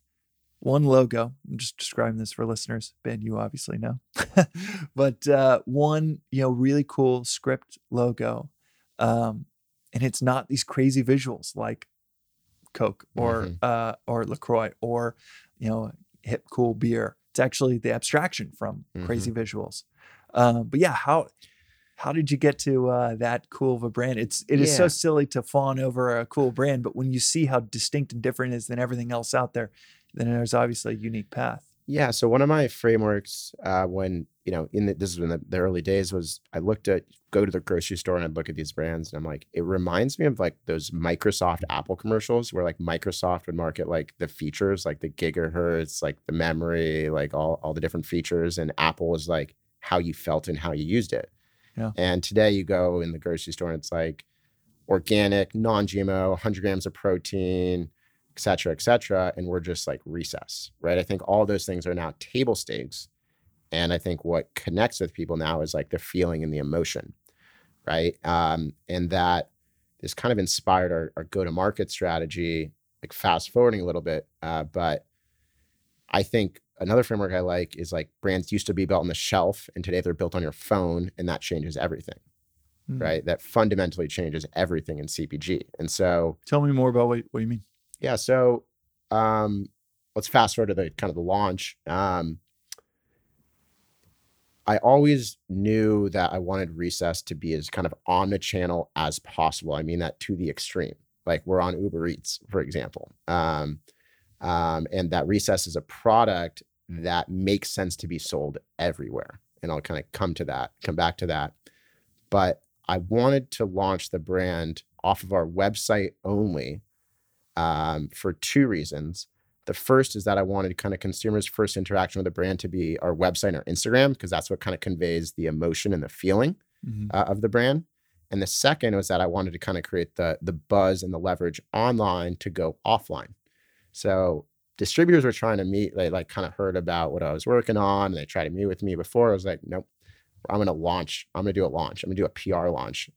one logo i'm just describing this for listeners ben you obviously know but uh, one you know really cool script logo um, and it's not these crazy visuals like Coke or mm-hmm. uh, or Lacroix or you know hip cool beer. It's actually the abstraction from mm-hmm. crazy visuals. Um, but yeah, how how did you get to uh, that cool of a brand? It's it is yeah. so silly to fawn over a cool brand, but when you see how distinct and different it is than everything else out there, then there's obviously a unique path. Yeah. So one of my frameworks uh, when you know in the, this is in the, the early days was I looked at go to the grocery store and I'd look at these brands and I'm like it reminds me of like those Microsoft Apple commercials where like Microsoft would market like the features like the gigahertz like the memory like all all the different features and Apple was like how you felt and how you used it. Yeah. And today you go in the grocery store and it's like organic, non-GMO, 100 grams of protein, cetera, et cetera. And we're just like recess, right? I think all those things are now table stakes. And I think what connects with people now is like the feeling and the emotion, right? Um, and that this kind of inspired our, our go-to-market strategy, like fast forwarding a little bit. Uh, but I think another framework I like is like brands used to be built on the shelf and today they're built on your phone and that changes everything. Mm. Right. That fundamentally changes everything in CPG. And so Tell me more about what, what you mean. Yeah, so um let's fast forward to the kind of the launch. Um I always knew that I wanted Recess to be as kind of on the channel as possible. I mean that to the extreme. Like we're on Uber Eats, for example. Um, um, and that Recess is a product that makes sense to be sold everywhere. And I'll kind of come to that, come back to that. But I wanted to launch the brand off of our website only um, for two reasons. The first is that I wanted kind of consumers' first interaction with the brand to be our website or Instagram, because that's what kind of conveys the emotion and the feeling Mhm. uh, of the brand. And the second was that I wanted to kind of create the the buzz and the leverage online to go offline. So distributors were trying to meet, they like kind of heard about what I was working on and they tried to meet with me before. I was like, nope, I'm gonna launch, I'm gonna do a launch, I'm gonna do a PR launch.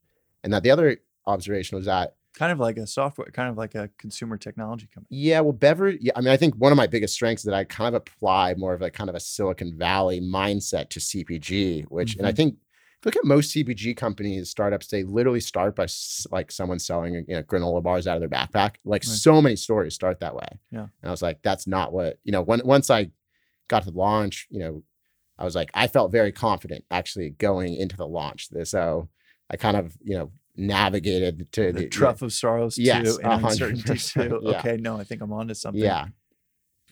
And that the other observation was that Kind of like a software, kind of like a consumer technology company. Yeah, well, beverage. Yeah, I mean, I think one of my biggest strengths is that I kind of apply more of like kind of a Silicon Valley mindset to CPG, which, and I Mhm. think look at most CPG companies, startups, they literally start by s- like someone selling, you know, granola bars out of their backpack. Like Right. so many stories start that way. Yeah. And I was like, that's not what, you know, when, once I got to the launch, you know, I was like, I felt very confident actually going into the launch. So I kind of, you know, navigated to The the, trough of sorrows Yes, too, and uncertainty too. yeah. Okay, no, I think I'm onto something. Yeah.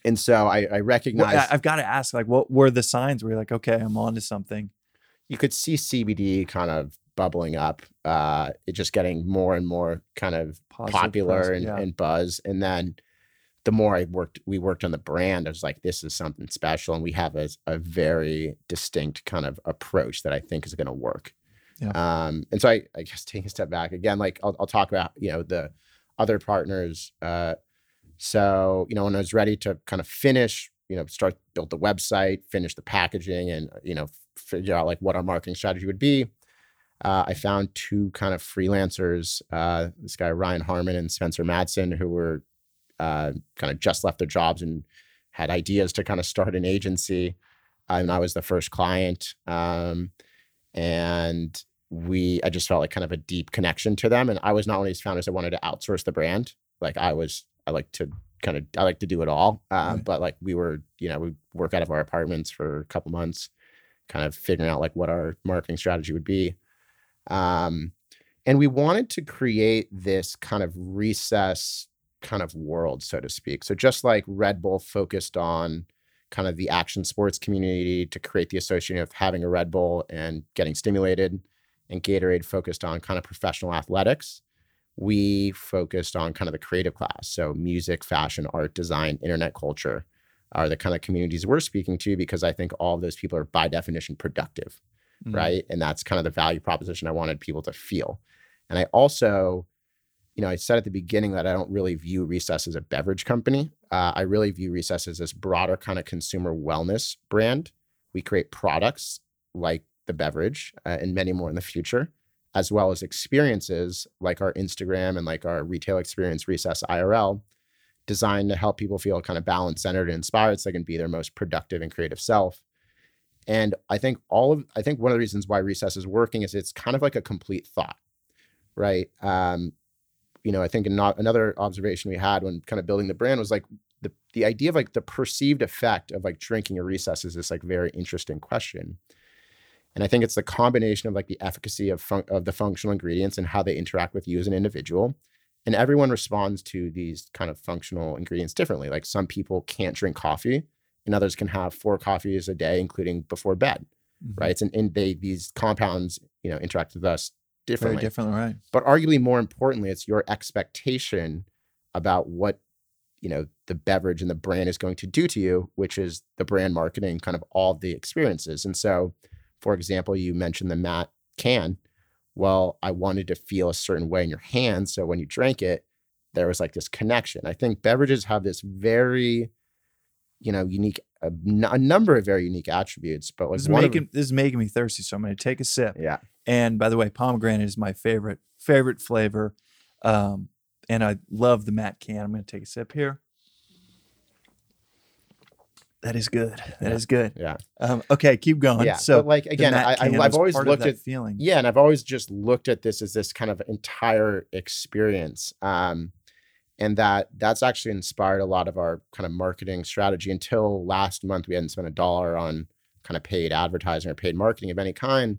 And so I, I Well, recognize I, have got to ask, like, what were the signs where you're like, okay, I'm onto something? you could see CBD kind of bubbling up, uh, it just getting more and more kind of Positive popular press, and, yeah. and buzz. And then the more I worked, we worked on the brand, I was like, this is something special. And we have a, a very distinct kind of approach that I think is going to work. Yeah. Um, and so I, I guess taking a step back again, like I'll, I'll talk about, you know, the other partners. Uh, so, you know, when I was ready to kind of finish, you know, start build the website, finish the packaging and, you know, figure out like what our marketing strategy would be. Uh, I found two kind of freelancers, uh, this guy Ryan Harmon and Spencer Madsen, who were uh, kind of just left their jobs and had ideas to kind of start an agency. And I was the first client, um, and we I just felt like kind of a deep connection to them. And I was not one of these founders that wanted to outsource the brand. Like I was, I like to kind of I like to do it all. Uh, Right. But like we were, you know, we work out of our apartments for a couple months, kind of figuring out like what our marketing strategy would be. Um, and we wanted to create this kind of recess kind of world, so to speak. So just like Red Bull focused on kind of the action sports community to create the association of having a Red Bull and getting stimulated, and Gatorade focused on kind of professional athletics. We focused on kind of the creative class. So music, fashion, art, design, internet culture are the kind of communities we're speaking to because I think all of those people are by definition productive Mhm. right? And that's kind of the value proposition I wanted people to feel. And I also, you know, I said at the beginning that I don't really view Recess as a beverage company. Uh, I really view Recess as this broader kind of consumer wellness brand. We create products like the beverage uh, and many more in the future, as well as experiences like our Instagram and like our retail experience, Recess IRL, designed to help people feel kind of balanced, centered, and inspired so they can be their most productive and creative self. And I think all of I think one of the reasons why recess is working is it's kind of like a complete thought, right? Um, you know, I think not, another observation we had when kind of building the brand was like the the idea of like the perceived effect of like drinking a recess is this like very interesting question. And I think it's the combination of like the efficacy of fun- of the functional ingredients and how they interact with you as an individual. And everyone responds to these kind of functional ingredients differently. Like some people can't drink coffee, and others can have four coffees a day, including before bed, Mhm. right? And, and they these compounds, you know, interact with us differently. Very differently. differently, right? But arguably more importantly, it's your expectation about what you know the beverage and the brand is going to do to you, which is the brand marketing, kind of all the experiences. And so, for example, you mentioned the matte can. well, I wanted to feel a certain way in your hand. So when you drank it, there was like this connection. I think beverages have this very, you know, unique, a, n- a number of very unique attributes. But like This is, one of making, this is making me thirsty, so I'm going to take a sip. yeah, And by the way, pomegranate is my favorite favorite flavor, um, and I love the matte can. I'm going to take a sip here. That is good. That is Yeah. good. yeah, Um, okay, keep going. yeah. So but like again, I, I've always looked at feeling. Yeah, and I've always just looked at this as this kind of entire experience. Um, and that that's actually inspired a lot of our kind of marketing strategy until last month we hadn't spent a dollar on kind of paid advertising or paid marketing of any kind.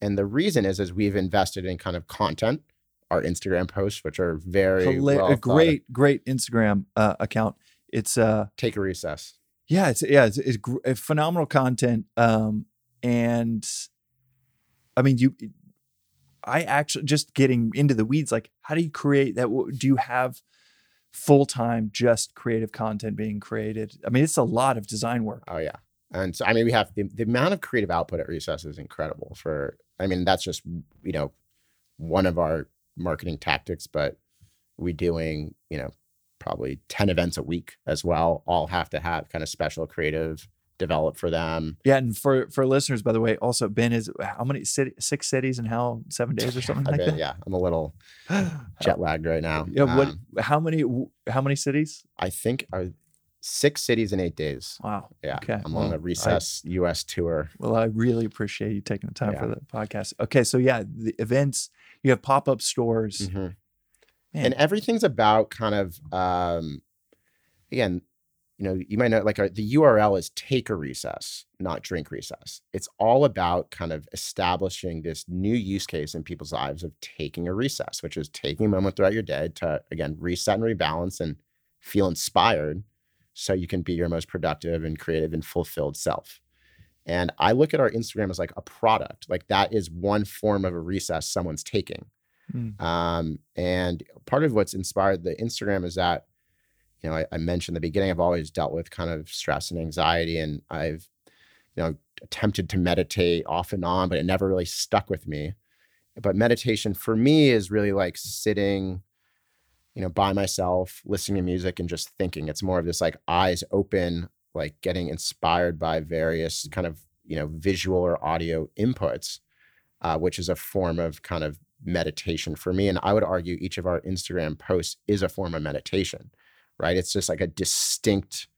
And the reason is is we've invested in kind of content, our Instagram posts, which are very Hila- well a great, great Instagram uh, account. It's uh, take a recess. Yeah, it's yeah, it's, it's phenomenal content. Um, and I mean, you, I actually just getting into the weeds. Like, how do you create that? Do you have full time just creative content being created? I mean, it's a lot of design work. Oh yeah. And so I mean we have the, the amount of creative output at recess is incredible for I mean that's just you know one of our marketing tactics, but we doing, you know, probably 10 events a week as well. All have to have kind of special creative developed for them. Yeah, and for for listeners, by the way, also Ben is how many city, six cities in how seven days or something like bet, that. yeah, I'm a little jet lagged right now. Yeah, what? Um, how many? How many cities? I think are six cities in eight days. Wow. Yeah. Okay. I'm well, on I- a recess US tour. Well, I really appreciate you taking the time for the podcast. Okay, so yeah, the events you have pop up stores. Mhm. Man. and everything's about kind of um again you know you might know like uh, the url is take a recess not drink recess. It's all about kind of establishing this new use case in people's lives of taking a recess which is taking a moment throughout your day to again reset and rebalance and feel inspired so you can be your most productive and creative and fulfilled self. And i look at our instagram as like a product. Like that is one form of a recess someone's taking Mm. um, and part of what's inspired the Instagram is that, you know, I, I mentioned the beginning, I've always dealt with kind of stress and anxiety, and I've, you know, attempted to meditate off and on, but it never really stuck with me. But meditation for me is really like sitting, you know, by myself, listening to music and just thinking. It's more of this like eyes open, like getting inspired by various kind of, you know, visual or audio inputs, uh, which is a form of kind of meditation for me. And I would argue each of our Instagram posts is a form of meditation, right? It's just like a distinct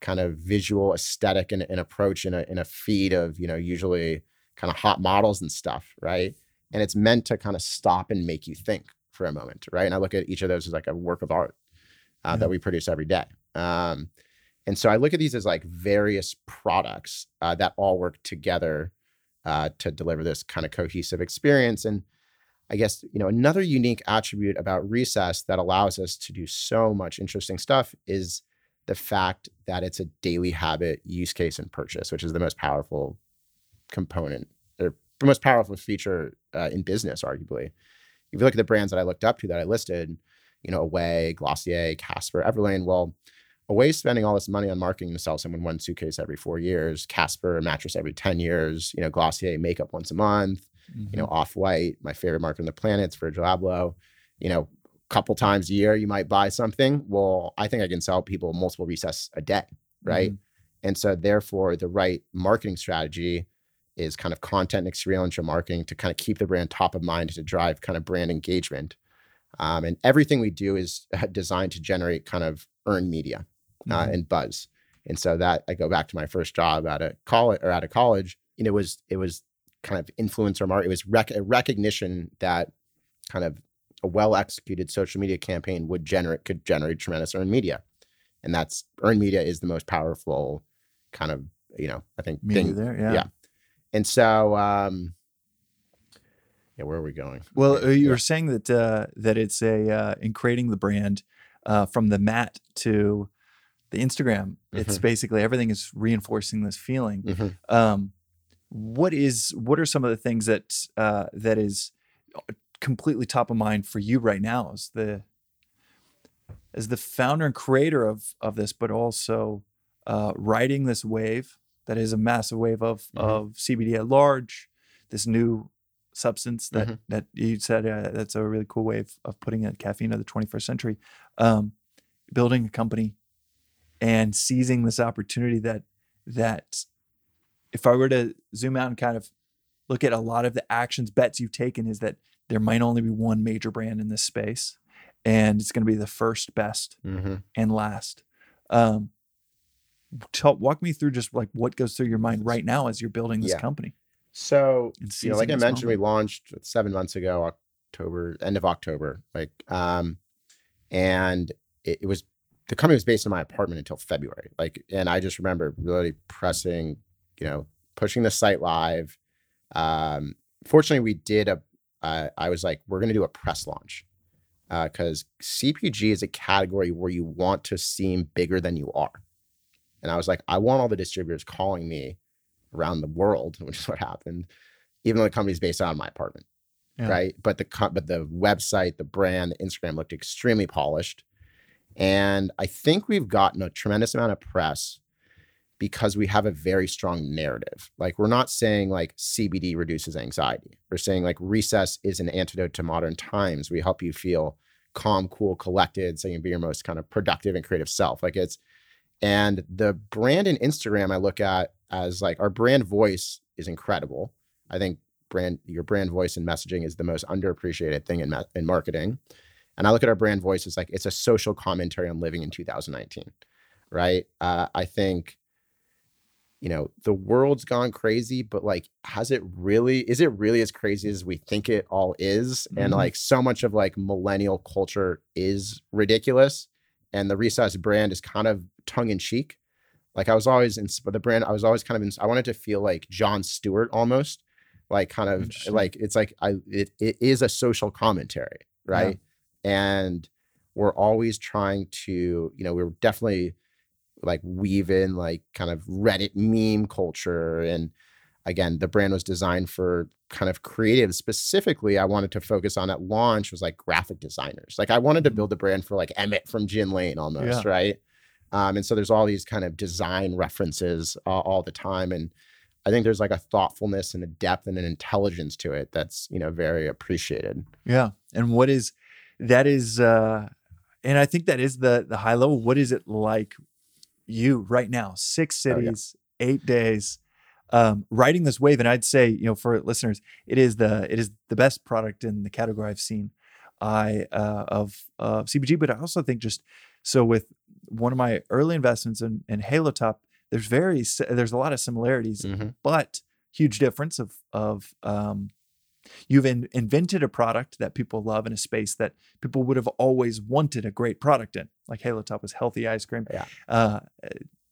kind of visual aesthetic and, and approach in a, in a feed of, you know, usually kind of hot models and stuff, right? And it's meant to kind of stop and make you think for a moment, right? And I look at each of those as like a work of art uh, Yeah. that we produce every day. Um, and so I look at these as like various products uh, that all work together uh, to deliver this kind of cohesive experience. And I guess you know another unique attribute about Recess that allows us to do so much interesting stuff is the fact that it's a daily habit use case and purchase, which is the most powerful component or the most powerful feature uh, in business, arguably. If you look at the brands that I looked up to that I listed, you know, Away, Glossier, Casper, Everlane, well, Away spending all this money on marketing to sell someone one suitcase every four years, Casper mattress every 10 years, you know, Glossier makeup once a month, you know, Off White, my favorite market on the planet, it's Virgil Abloh. You know, a couple times a year you might buy something. Well, I think I can sell people multiple recess a day, right? And so therefore the right marketing strategy is kind of content and experiential marketing to kind of keep the brand top of mind to drive kind of brand engagement. Um, and everything we do is uh, designed to generate kind of earned media uh, Mhm. and buzz. And so that I go back to my first job at a college or at a college, and it was it was kind of influencer market. It was rec- a recognition that kind of a well executed social media campaign would generate could generate tremendous earned media, and that's earned media is the most powerful kind of you know I think Media thing. there, yeah. yeah. And so um, yeah, where are we going? Well, uh, you Yeah. were saying that uh, that it's a uh, in creating the brand uh, from the matte to the Instagram. It's Mm-hmm. basically everything is reinforcing this feeling. Mhm. Um, what is what are some of the things that uh, that is completely top of mind for you right now as the as the founder and creator of of this, but also uh, riding this wave that is a massive wave of Mhm. of CBD at large, this new substance that Mhm. that you said uh, that's a really cool way of, of putting it caffeine of the 21st century um, building a company and seizing this opportunity that that if i were to zoom out and kind of look at a lot of the actions bets you've taken is that there might only be one major brand in this space and it's going to be the first best Mm-hmm. and last um tell, walk me through just like what goes through your mind right now as you're building this Yeah. company So you know, like I mentioned, we launched seven months ago, October, end of October. Like, um, and it, it was the company was based in my apartment until February. Like, and I just remember really pressing, you know, pushing the site live. Um, fortunately, we did a. Uh, I was like, we're going to do a press launch because CPG is a category where you want to seem bigger than you are. And I was like, I want all the distributors calling me around the world, which is what happened, even though the company's based out of my apartment. Yeah. Right. But the co- but the website, the brand, the Instagram looked extremely polished. And I think we've gotten a tremendous amount of press because we have a very strong narrative. Like we're not saying like CBD reduces anxiety. We're saying like recess is an antidote to modern times. We help you feel calm, cool, collected, so you can be your most kind of productive and creative self. Like it's and the brand and Instagram I look at as like our brand voice is incredible. I think brand your brand voice and messaging is the most underappreciated thing in in marketing. And I look at our brand voice as like it's a social commentary on living in 2019, right? Uh, I think you know the world's gone crazy but like has it really is it really as crazy as we think it all is? And Mhm. like so much of like millennial culture is ridiculous and the recess brand is kind of tongue-in-cheek. Like i was always in the brand i was always kind of in, i wanted to feel like jon stewart almost like kind of like it's like i it, it is a social commentary right? And we're always trying to you know we're definitely like weave in like kind of reddit meme culture and again the brand was designed for kind of creative specifically i wanted to focus on at launch was like graphic designers like i wanted to Mhm. build a brand for like emmett from gin lane almost Yeah. right um, and so there's all these kind of design references uh, all the time and i think there's like a thoughtfulness and a depth and an intelligence to it that's you know very appreciated Yeah. And what is that is uh and I think that is the the high level. What is it like you right now? Six Oh, yeah. cities, eight days, um, riding this wave. And I'd say, you know, for listeners, it is the it is the best product in the category I've seen I uh of of CBG, but I also think just so with one of my early investments in, in Halo Top, there's very there's a lot of similarities Mhm. but huge difference of of um, you've in, invented a product that people love in a space that people would have always wanted a great product in, like Halo Top was healthy ice cream, Yeah. uh,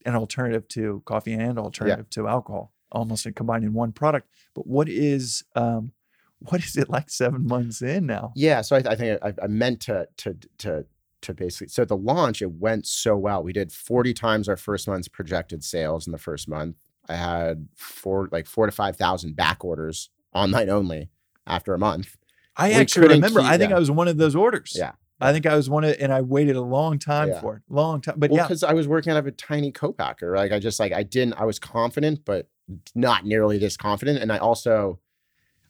an alternative to coffee and alternative to alcohol, almost combined in one product. But what is um, what is it like seven months in now? Yeah, so I, I think I, I meant to to to to basically so the launch it went so well. We did forty times our first month's projected sales in the first month. I had four like four to five thousand back orders online only after a month. I actually remember. I think them. I was one of those orders. Yeah. I think I was one of, and I waited a long time Yeah. for it, long time. But Well, yeah, because I was working out of a tiny co-packer. Like I just like I didn't. I was confident, but not nearly this confident. And I also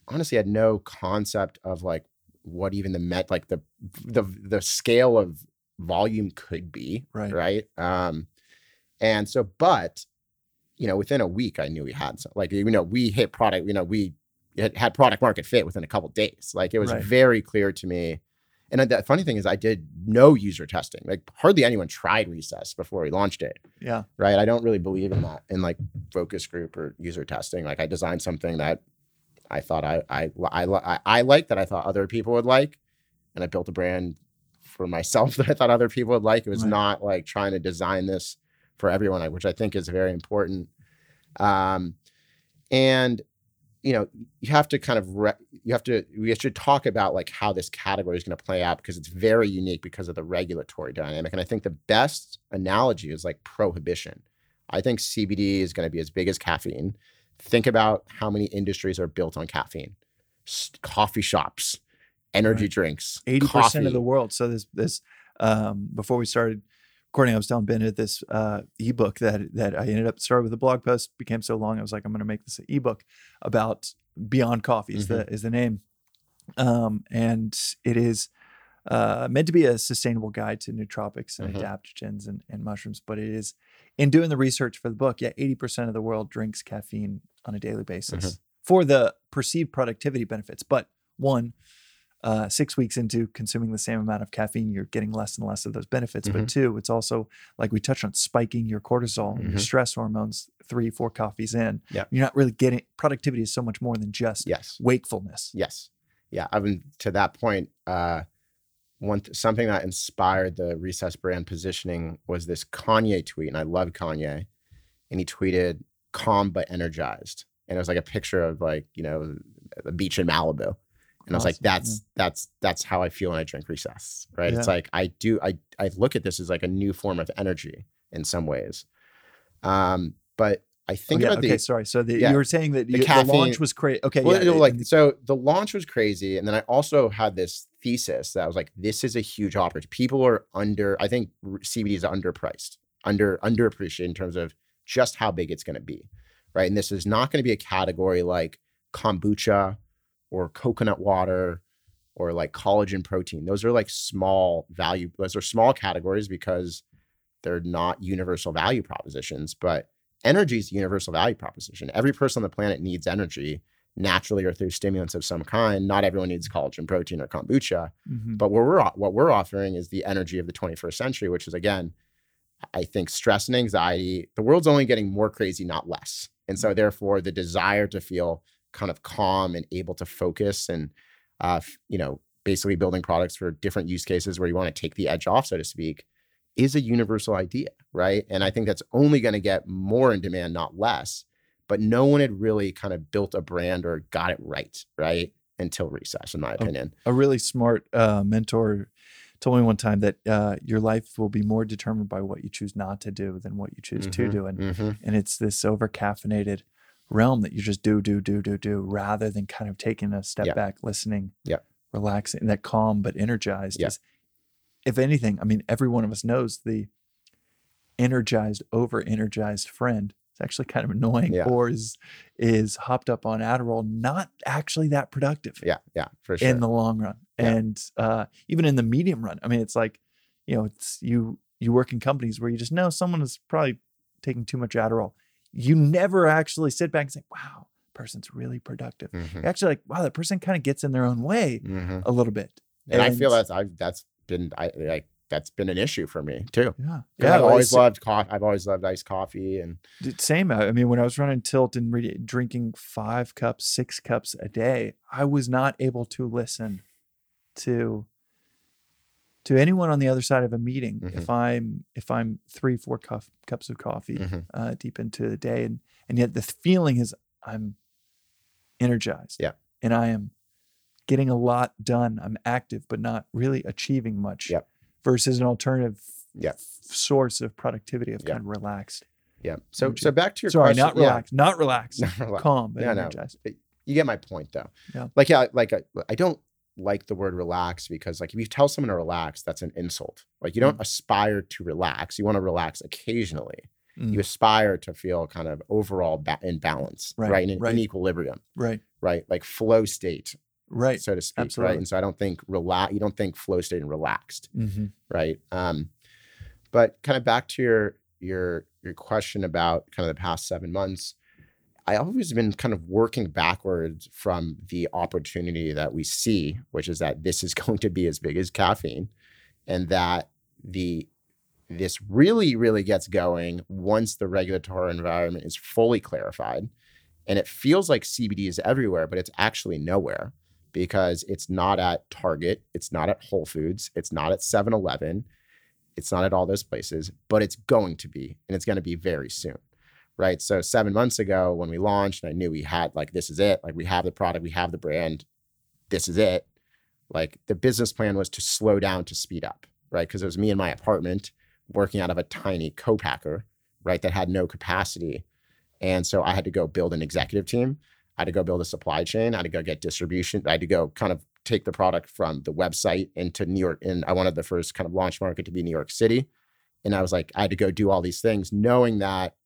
honestly had no concept of like what even the met like the the the scale of volume could be. Right. Right. Um, and so, but you know, within a week, I knew we had some. Like you know, we hit product. You know, we had, had product market fit within a couple days. Like it was Right. very clear to me. And the funny thing is, I did no user testing. Like hardly anyone tried Recess before we launched it yeah, right? I don't really believe in that in like focus group or user testing. Like I designed something that I thought I I I I, I liked that I thought other people would like, and I built a brand for myself that I thought other people would like. It was Right. not like trying to design this for everyone, which I think is very important. Um, and you know, you have to kind of re- you have to we should talk about like how this category is going to play out because it's very unique because of the regulatory dynamic. And I think the best analogy is like prohibition. I think CBD is going to be as big as caffeine. Think about how many industries are built on caffeine: S- coffee shops, energy Right. drinks, eighty percent of the world. So this this um, before we started recording, I was telling Ben this uh, ebook that that I ended up started with a blog post, became so long, I was like, I'm going to make this an ebook about Beyond Coffee is the is the name, um, and it is uh, meant to be a sustainable guide to nootropics and Mhm. adaptogens and, and mushrooms. But it is in doing the research for the book. Yeah, eighty percent of the world drinks caffeine on a daily basis for the perceived productivity benefits. But one, uh, six weeks into consuming the same amount of caffeine, you're getting less and less of those benefits. Mhm. But two, it's also like we touched on spiking your cortisol and your stress hormones three, four coffees in. Yeah. You're not really getting productivity is so much more than just Yes. wakefulness. Yes. Yeah. I've been to that point. Uh, one th- something that inspired the recess brand positioning was this Kanye tweet, and I love Kanye. And he tweeted "calm but energized," and it was like a picture of like you know the beach in Malibu. And I was like, Awesome, yeah. that's that's that's how I feel when I drink recess, right? It's like I do I I look at this as like a new form of energy in some ways. Um, but I Oh, think yeah, about okay, the sorry. So the, yeah, you were saying that the you, the, launch was crazy. Okay, well, yeah, like so the launch was crazy, and then I also had this thesis that I was like, this is a huge opportunity. People are under. I think CBD is underpriced, under underappreciated in terms of just how big it's going to be, right? And this is not going to be a category like kombucha or coconut water or like collagen protein. Those are like small value. Those are small categories because they're not universal value propositions, but energy is a universal value proposition. Every person on the planet needs energy naturally or through stimulants of some kind. Not everyone needs collagen protein or kombucha, Mhm. but what we're what we're offering is the energy of the 21st century, which is again, I think stress and anxiety. The world's only getting more crazy, not less, and so therefore the desire to feel kind of calm and able to focus and uh, you know basically building products for different use cases where you want to take the edge off, so to speak, is a universal idea, right? And I think that's only going to get more in demand, not less. But no one had really kind of built a brand or got it right, right? Until recess, in my opinion. a really smart uh, mentor told me one time that uh, your life will be more determined by what you choose not to do than what you choose to Mhm, do, and mhm. and it's this over caffeinated realm that you just do do do do do rather than kind of taking a step Yeah. back, listening, Yeah. relaxing, that calm but energized Yeah. is. If anything, I mean, every one of us knows the energized, over energized friend is actually kind of annoying, Yeah. or is is hopped up on Adderall, not actually that productive Yeah, yeah, for sure. in the long run and uh, even in the medium run i mean it's like you know it's you you work in companies where you just know someone is probably taking too much adderall you never actually sit back and say wow person's really productive Mhm, You're actually like wow that person kind of gets in their own way mhm. a little bit And, I feel that's I that's been I like that's been an issue for me too. Yeah. Yeah. I've always loved coffee. I've always loved iced coffee, and same i mean when i was running tilt and re- drinking five cups six cups a day i was not able to listen to to anyone on the other side of a meeting Mhm. if i'm if i'm three four cup, cups of coffee Mhm. uh, deep into the day and and yet the feeling is i'm energized Yeah. and i am getting a lot done i'm active but not really achieving much Yep. versus an alternative Yep. f- source of productivity of kind of relaxed yeah. So Energy. so back to your sorry question. not yeah. relaxed not relaxed Not relaxed. calm but Yeah, no. energized you get my point though. Yeah. Like yeah, like I, I don't like the word relax because like if you tell someone to relax, that's an insult. Like you don't Mm. aspire to relax. You want to relax occasionally. Mm. You aspire to feel kind of overall ba- in balance, Right, right? In, right. in equilibrium, right right? Like flow state, right so to speak, absolutely. right? And so I don't think relax. You don't think flow state and relaxed, hmm right? Um, but kind of back to your your your question about kind of the past seven months, I always been kind of working backwards from the opportunity that we see, which is that this is going to be as big as caffeine, and that the this really really gets going once the regulatory environment is fully clarified and it feels like CBD is everywhere but it's actually nowhere because it's not at Target, it's not at Whole Foods, it's not at 7-Eleven, it's not at all those places, but it's going to be and it's going to be very soon. Right? So 7 months ago when we launched and I knew we had like this is it, like we have the product, we have the brand, this is it. Like the business plan was to slow down to speed up, right? Because it was me in my apartment working out of a tiny co-packer, right, that had no capacity. And so I had to go build an executive team. I had to go build a supply chain. I had to go get distribution. I had to go kind of take the product from the website into New York. And I wanted the first kind of launch market to be New York City. And I was like, I had to go do all these things, knowing that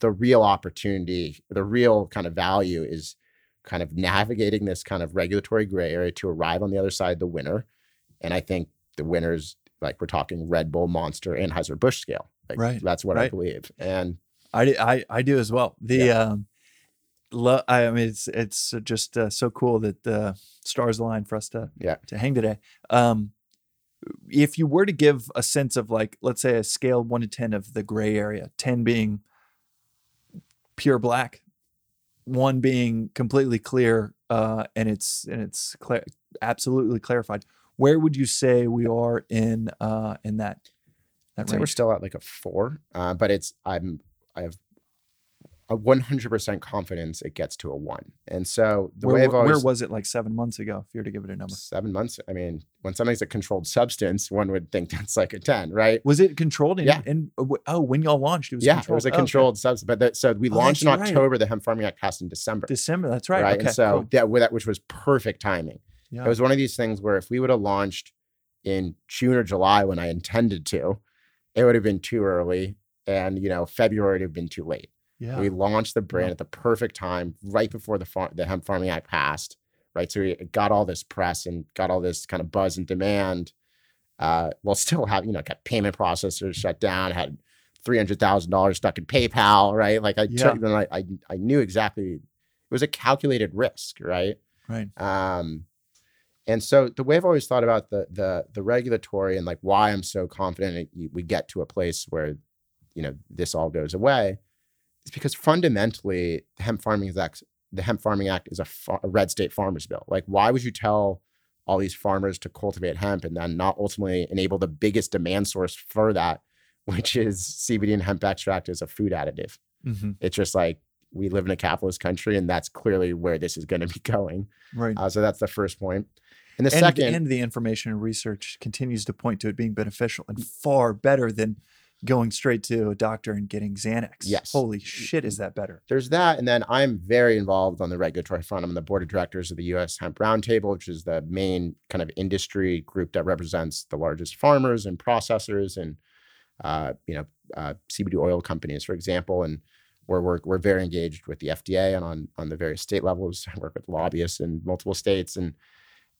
the real opportunity, the real kind of value is kind of navigating this kind of regulatory gray area to arrive on the other side the winner. And I think the winners, like we're talking Red Bull, Monster, Anheuser Busch scale. Like Right, that's what I believe. And I, I, I do as well. The Yeah. um, lo- I mean, it's it's just uh, so cool that the stars align for us to Yeah. to hang today. Um, if you were to give a sense of like, let's say a scale one to ten of the gray area, ten being pure black, one being completely clear, uh, and it's and it's clear, absolutely clarified. Where would you say we are in uh, in that that say we're still at like a four, uh, but it's I'm I have a 100% confidence it gets to a one. And so the where, way I've where was it like seven months ago? If you were to give it a number. seven months. I mean, when something's a controlled substance, one would think that's like a 10, right? Was it controlled? In, Yeah. in uh, oh, when y'all launched, it was yeah, controlled. it was a Oh, okay. controlled substance. But that, so we Oh, launched in that's right. October. The Hemp Farming Act passed in December. December. That's right. Right. Okay. and so cool. that, that, which was perfect timing. yeah. It was one of these things where if we would have launched in June or July when I intended to, it would have been too early. And, you know, February would have been too late. Yeah. We launched the brand Yeah. at the perfect time, right before the far- the Hemp Farming Act passed, right? So we got all this press and got all this kind of buzz and demand. Uh, while still have you know got payment processors shut down, had three hundred thousand dollars stuck in PayPal, right? Like I Yeah. took, then I, I I knew exactly it was a calculated risk, right? right. Um, and so the way I've always thought about the the the regulatory and like why I'm so confident we get to a place where you know this all goes away is because fundamentally the hemp farming act the hemp farming act is a, fa- a red state farmers bill. Like why would you tell all these farmers to cultivate hemp and then not ultimately enable the biggest demand source for that, which is CBD and hemp extract as a food additive? hmm It's just like we live in a capitalist country, and that's clearly where this is going to be going. Right. Uh, so that's the first. And the and, second, and the information and research continues to point to it being beneficial and far better than going straight to a doctor and getting Xanax. Yes. Holy shit, is that better? there's that. And then I'm very involved on the regulatory front. I'm on the board of directors of the US Hemp Roundtable, which is the main kind of industry group that represents the largest farmers and processors and, uh, you know, uh, CBD oil companies, for example. And we're, we're, we're very engaged with the FDA and on, on the various state levels. I work with lobbyists in multiple states. And,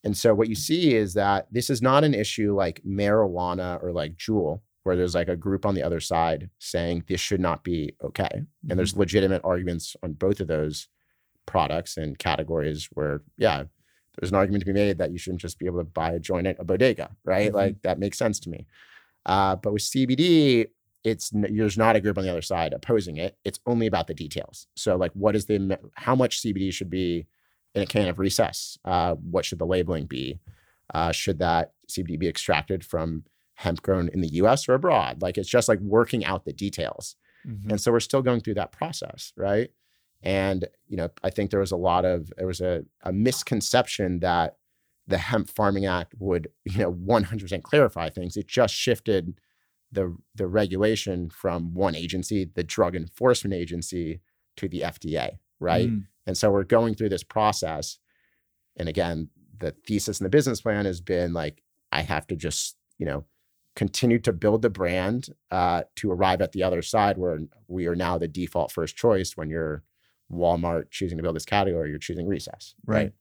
and so what you see is that this is not an issue like marijuana or like Juul, where there's like a group on the other side saying this should not be okay. And there's legitimate arguments on both of those products and categories where, yeah, there's an argument to be made that you shouldn't just be able to buy a joint at a bodega, right? Mhm. Like that makes sense to me. Uh, but with CBD, it's there's not a group on the other side opposing it. It's only about the details. So like, what is the how much CBD should be in a can of recess? Uh, what should the labeling be? Uh, should that CBD be extracted from hemp grown in the U.S. or abroad? Like it's just like working out the details. Mhm. And so we're still going through that process, right? And you know, I think there was a lot of there was a, a misconception that the Hemp Farming Act would, you know, 100% clarify things. It just shifted the the regulation from one agency, the Drug Enforcement Agency, to the FDA, right? Mm. And so we're going through this process. And again, the thesis and the business plan has been like, I have to just, you know, continue to build the brand uh, to arrive at the other side where we are now the default first choice when you're Walmart choosing to build this category, you're choosing recess. Right.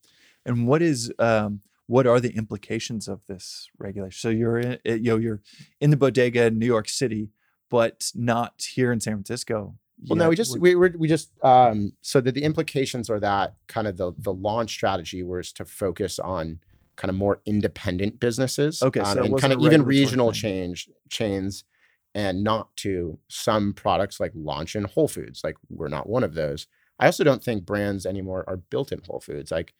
And what is um what are the implications of this regulation? So you're in, eh, you know you're in the bodega in New York City, but not here in San Francisco. Well, no, we just we we we just um so that the implications are that kind of the the launch strategy was to focus on kind of more independent businesses, Okay, um, so it and kind of even regional change chains, and not to some products like launch in Whole Foods. Like we're not one of those. I also don't think brands anymore are built in Whole Foods. Like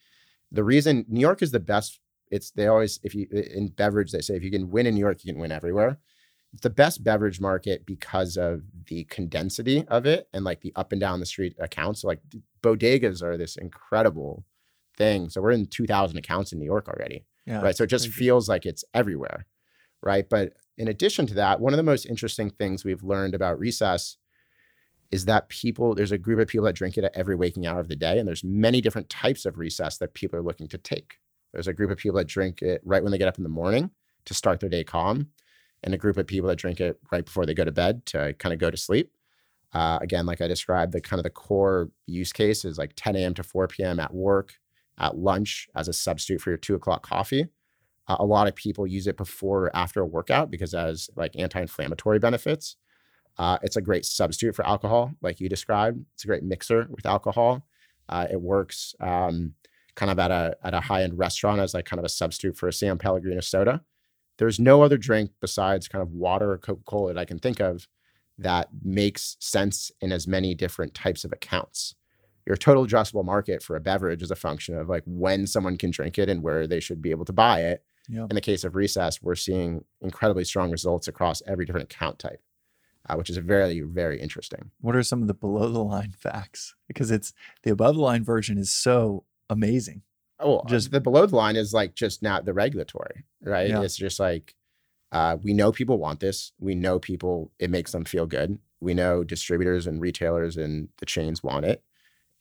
the reason New York is the best. It's they always if you in beverage they say if you can win in New York you can win everywhere it's the best beverage market because of the condensity of it and like the up and down the street accounts. So like bodegas are this incredible thing. So we're in 2,000 accounts in New York already, yeah, right? So it just feels like it's everywhere, right? But in addition to that, one of the most interesting things we've learned about recess is that people there's a group of people that drink it at every waking hour of the day and there's many different types of recess that people are looking to take there's a group of people that drink it right when they get up in the morning to start their day calm and a group of people that drink it right before they go to bed to kind of go to sleep Uh, again, like I described, the kind of the core use case is like 10 a.m. to 4 p.m. at work, at lunch as a substitute for your two o'clock coffee. Uh, a lot of people use it before or after a workout because has like anti-inflammatory benefits. Uh, it's a great substitute for alcohol, like you described. It's a great mixer with alcohol. Uh, it works um, kind of at a at a high end restaurant as like kind of a substitute for a San Pellegrino soda. There's no other drink besides kind of water or Coca Cola that I can think of that makes sense in as many different types of accounts. Your total addressable market for a beverage is a function of like when someone can drink it and where they should be able to buy it. Yeah. In the case of Recess, we're seeing incredibly strong results across every different account type, uh, which is very, very interesting. What are some of the below the line facts? Because it's the above the line version is so amazing. Oh, Just- just the below the line is like just not the regulatory, right? Yeah. It's just like uh, we know people want this. We know people, it makes them feel good. We know distributors and retailers and the chains want it.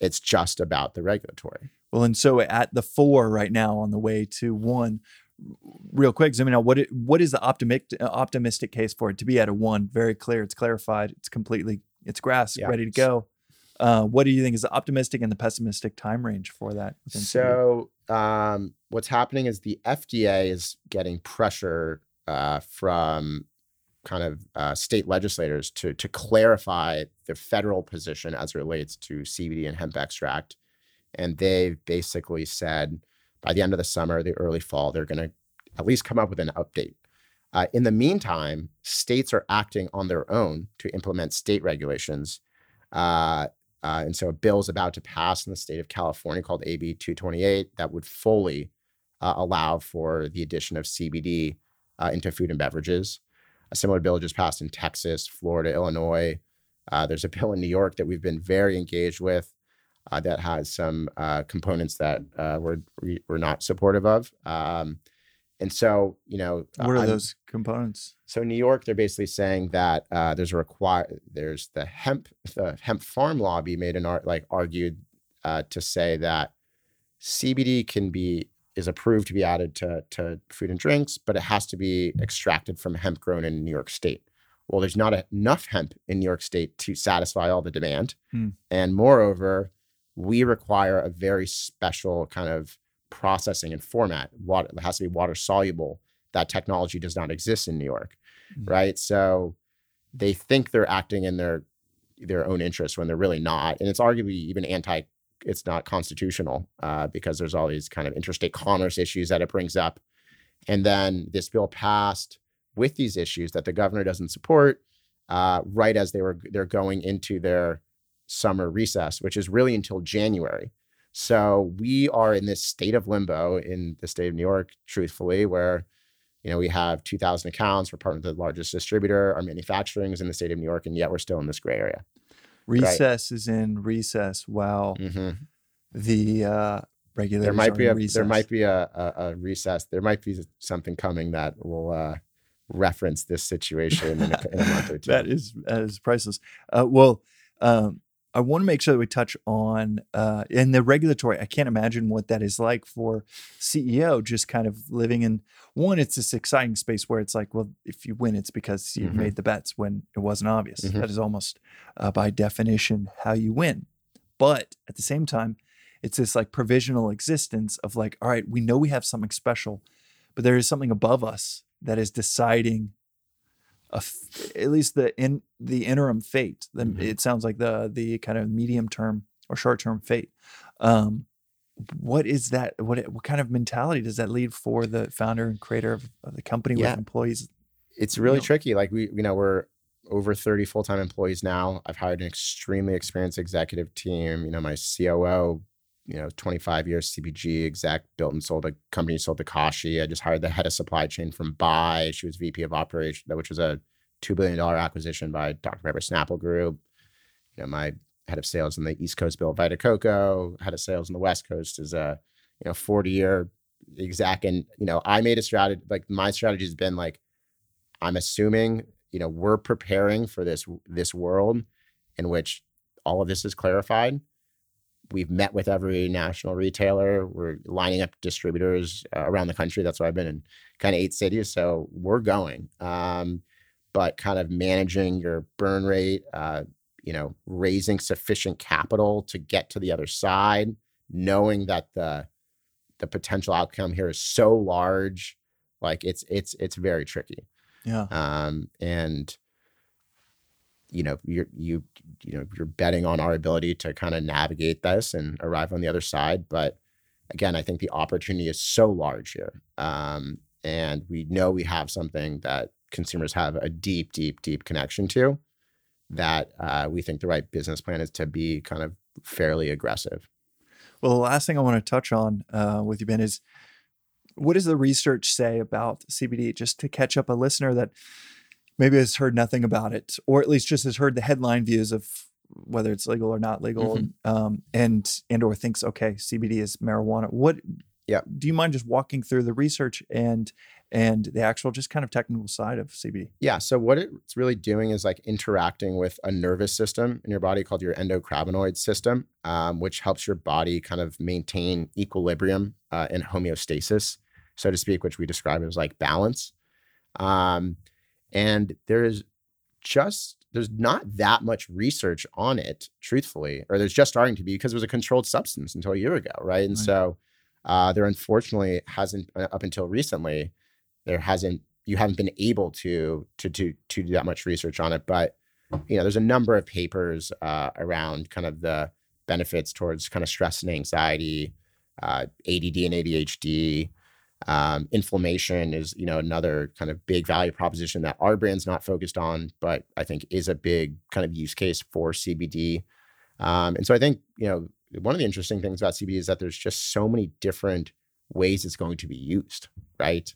It's just about the regulatory. Well, and so at the four right now on the way to one, real quick, zooming out, what it, what is the optimistic optimistic case for it to be at a one? Very clear. It's clarified. It's completely it's grass Yeah. ready to go. Uh, what do you think is the optimistic and the pessimistic time range for that? So, um, what's happening is the FDA is getting pressure uh, from kind of uh, state legislators to to clarify the federal position as it relates to CBD and hemp extract, and they've basically said by the end of the summer, the early fall, they're going to at least come up with an update. Uh, in the meantime, states are acting on their own to implement state regulations. Uh, uh, and so a bill is about to pass in the state of California called AB 228 that would fully uh, allow for the addition of CBD uh, into food and beverages. A similar bill just passed in Texas, Florida, Illinois. Uh, there's a bill in New York that we've been very engaged with uh, that has some uh, components that uh, we're, we- we're not supportive of. Um, and so, you know, what are I'm- those components? so in New York, they're basically saying that uh, there's a require there's the hemp the hemp farm lobby made an art like argued uh, to say that CBD can be is approved to be added to to food and drinks, but it has to be extracted from hemp grown in New York State. Well, there's not enough hemp in New York State to satisfy all the demand, Hmm. and moreover, we require a very special kind of processing and format. Water it has to be water soluble. That technology does not exist in New York, Mm. right? So they think they're acting in their their own interest when they're really not, and it's arguably even anti. It's not constitutional uh, because there's all these kind of interstate commerce issues that it brings up, and then this bill passed with these issues that the governor doesn't support. Uh, right as they were they're going into their summer recess, which is really until January. So we are in this state of limbo in the state of New York, truthfully, where you know we have 2,000 accounts. We're part of the largest distributor. Our manufacturing is in the state of New York, and yet we're still in this gray area. Recess is in recess while Mhm. the uh, regulators There might be a recess. there might be a, a, a recess. There might be something coming that will uh, reference this situation in a, in a month or two. that is that is priceless. Uh, well, um, I want to make sure that we touch on uh, in the regulatory. I can't imagine what that is like for CEO, just kind of living in one. It's this exciting space where it's like, well, if you win, it's because you Mhm. made the bets when it wasn't obvious. Mhm. That is almost uh, by definition how you win. But at the same time, it's this like provisional existence of like, all right, we know we have something special, but there is something above us that is deciding a at least the in the interim fate. The, Mhm. It sounds like the the kind of medium term or short term fate. Um, what is that? What what kind of mentality does that lead for the founder and creator of, of the company Yeah. with employees? it's really know. tricky. Like we, you know, we're over 30 full-time employees now. I've hired an extremely experienced executive team. You know, my COO, you know, 25 years CPG exec, built and sold a company, sold to Kashi. I just hired the head of supply chain from Bai. She was VP of operation, which was a $2 billion acquisition by Dr. Pepper Snapple Group. You know, my head of sales on the East Coast built Vita Coco. Head of sales on the West Coast is a, you know, 40 year exec. And, you know, I made a strategy, like my strategy has been like, I'm assuming, you know, we're preparing for this this world in which all of this is clarified. We've met with every national retailer. We're lining up distributors uh, around the country. That's why I've been in kind of eight cities. So we're going. Um, but kind of managing your burn rate, uh, you know, raising sufficient capital to get to the other side, knowing that the the potential outcome here is so large, like it's it's it's very tricky. Yeah. Um, and you know, you're you you know you're betting on our ability to kind of navigate this and arrive on the other side. But again, I think the opportunity is so large here, um, and we know we have something that consumers have a deep, deep, deep connection to. That uh, we think the right business plan is to be kind of fairly aggressive. Well, the last thing I want to touch on uh, with you, Ben, is what does the research say about CBD? Just to catch up a listener that maybe has heard nothing about it, or at least just has heard the headline views of whether it's legal or not legal, Mhm. um, and and or thinks okay, CBD is marijuana. What? Yeah. Do you mind just walking through the research and and the actual just kind of technical side of CBD? Yeah. So what it's really doing is like interacting with a nervous system in your body called your endocannabinoid system, um, which helps your body kind of maintain equilibrium uh, and homeostasis, so to speak, which we describe as like balance. Um, and there is just there's not that much research on it, truthfully, or there's just starting to be because it was a controlled substance until a year ago, right? And Right. so uh, there unfortunately hasn't uh, up until recently there hasn't you haven't been able to to to to do that much research on it but you know there's a number of papers uh, around kind of the benefits towards kind of stress and anxiety uh, add and adhd um, inflammation is you know another kind of big value proposition that our brand's not focused on but i think is a big kind of use case for cbd um, and so i think you know one of the interesting things about cbd is that there's just so many different ways it's going to be used right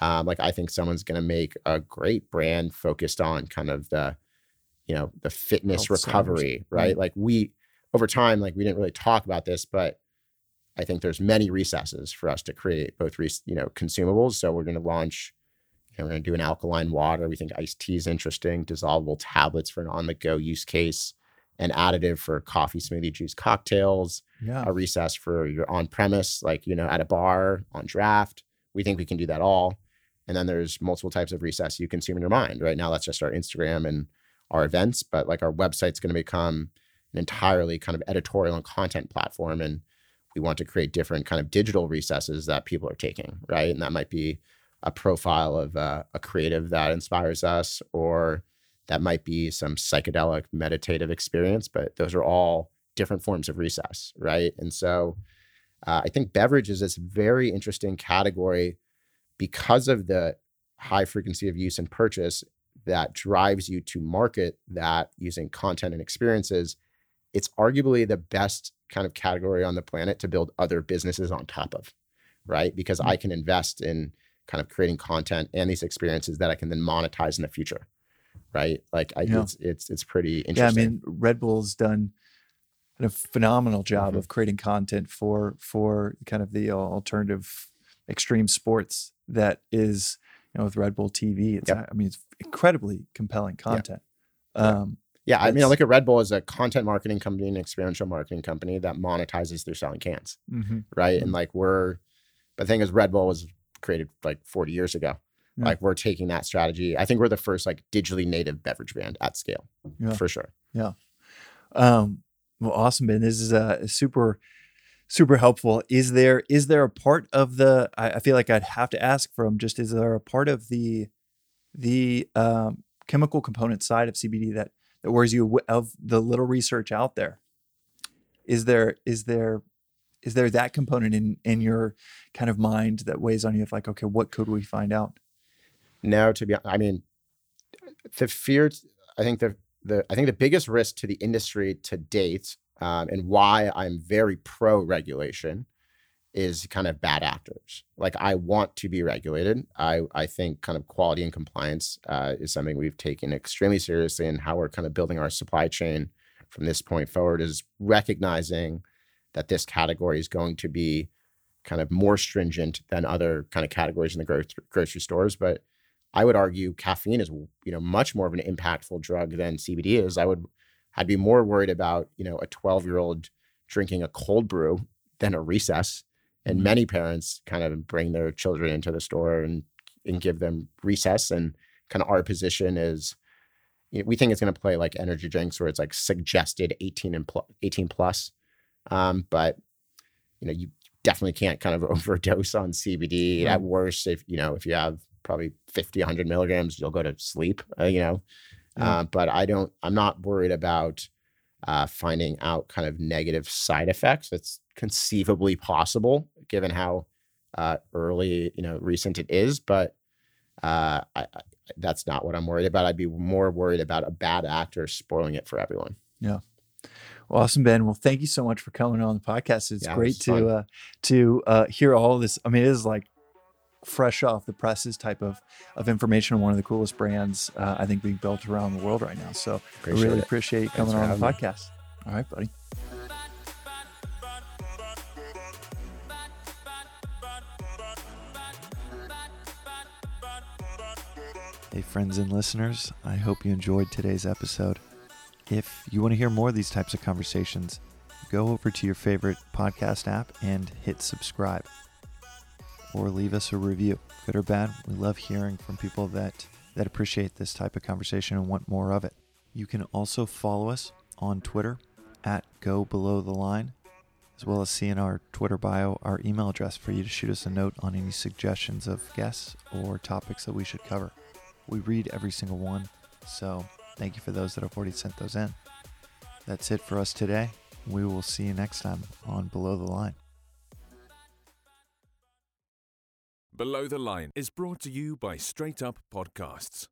um, like I think someone's going to make a great brand focused on kind of the, you know, the fitness Health centers, recovery, right? right. Like we over time, like we didn't really talk about this, but I think there's many recesses for us to create both, res- you know, consumables. So we're going to launch, you know, we're going to do an alkaline water. We think iced tea is interesting, dissolvable tablets for an on-the-go use case, an additive for coffee, smoothie, juice, cocktails Yeah. a recess for your on premise, like, you know, at a bar on draft. We think we can do that all. And then there's multiple types of recess you consume in your mind. Right now, that's just our Instagram and our events, but like our website's going to become an entirely kind of editorial and content platform. And we want to create different kind of digital recesses that people are taking, right? And that might be a profile of uh, a creative that inspires us, or that might be some psychedelic meditative experience, but those are all different forms of recess, right? And so uh, I think beverage is this very interesting category because of the high frequency of use and purchase that drives you to market that using content and experiences. It's arguably the best kind of category on the planet to build other businesses on top of, right? Because I can invest in kind of creating content and these experiences that I can then monetize in the future, right? Like I, Yeah. it's it's it's pretty interesting. Yeah, I mean, Red Bull's done a phenomenal job Mhm. of creating content for for kind of the alternative extreme sports that is, you know, with Red Bull TV. It's, Yep. I mean, it's incredibly compelling content. Um, Yeah, I mean, I look at Red Bull as a content marketing company an experiential marketing company that monetizes through selling cans, mhm. right? And like we're, but the thing is, Red Bull was created like 40 years ago. Yeah. Like we're taking that strategy. I think we're the first like digitally native beverage brand at scale, Yeah. for sure. Yeah. Um, well, awesome, Ben. This is uh, super, super helpful. Is there is there a part of the? I, I feel like I'd have to ask from just is there a part of the the um, chemical component side of CBD that that worries you of the little research out there? Is there is there is there that component in in your kind of mind that weighs on you of like okay what could we find out No, to be, I mean, the fear. I think the the I think the biggest risk to the industry to date, um, and why I'm very pro regulation, is kind of bad actors. Like I want to be regulated. I I think kind of quality and compliance uh, is something we've taken extremely seriously, and how we're kind of building our supply chain from this point forward is recognizing that this category is going to be kind of more stringent than other kind of categories in the gro- grocery stores, but I would argue caffeine is you know much more of an impactful drug than CBD is. I would I'd be more worried about you know a 12 year old drinking a cold brew than a recess. And Mhm. many parents kind of bring their children into the store and and give them recess. And kind of our position is you know, we think it's going to play like energy drinks where it's like suggested 18 and pl- 18 plus. Um, but you know, you definitely can't kind of overdose on CBD. Right. At worst, if you know, if you have probably 50, 100 milligrams, you'll go to sleep. Uh, you know, Yeah. uh, but I don't. I'm not worried about uh, finding out kind of negative side effects. It's conceivably possible given how uh, early, you know, recent it is, but uh, I, I, that's not what I'm worried about. I'd be more worried about a bad actor spoiling it for everyone. Well, awesome, Ben. Well, thank you so much for coming on the podcast. It's Yeah, great fun. to uh, to uh, hear all this. I mean, it is like fresh off the presses type of of information on one of the coolest brands uh, I think being built around the world right now. So Appreciate I really it. appreciate you coming on the having me. podcast. All right, buddy. Hey, friends and listeners, I hope you enjoyed today's episode. If you want to hear more of these types of conversations, go over to your favorite podcast app and hit subscribe or leave us a review. Good or bad, we love hearing from people that, that appreciate this type of conversation and want more of it. You can also follow us on Twitter at Go Below the Line, as well as see in our Twitter bio our email address for you to shoot us a note on any suggestions of guests or topics that we should cover. We read every single one, so thank you for those that have already sent those in. That's it for us today. We will see you next time on Below the Line. Below the Line is brought to you by Straight Up Podcasts.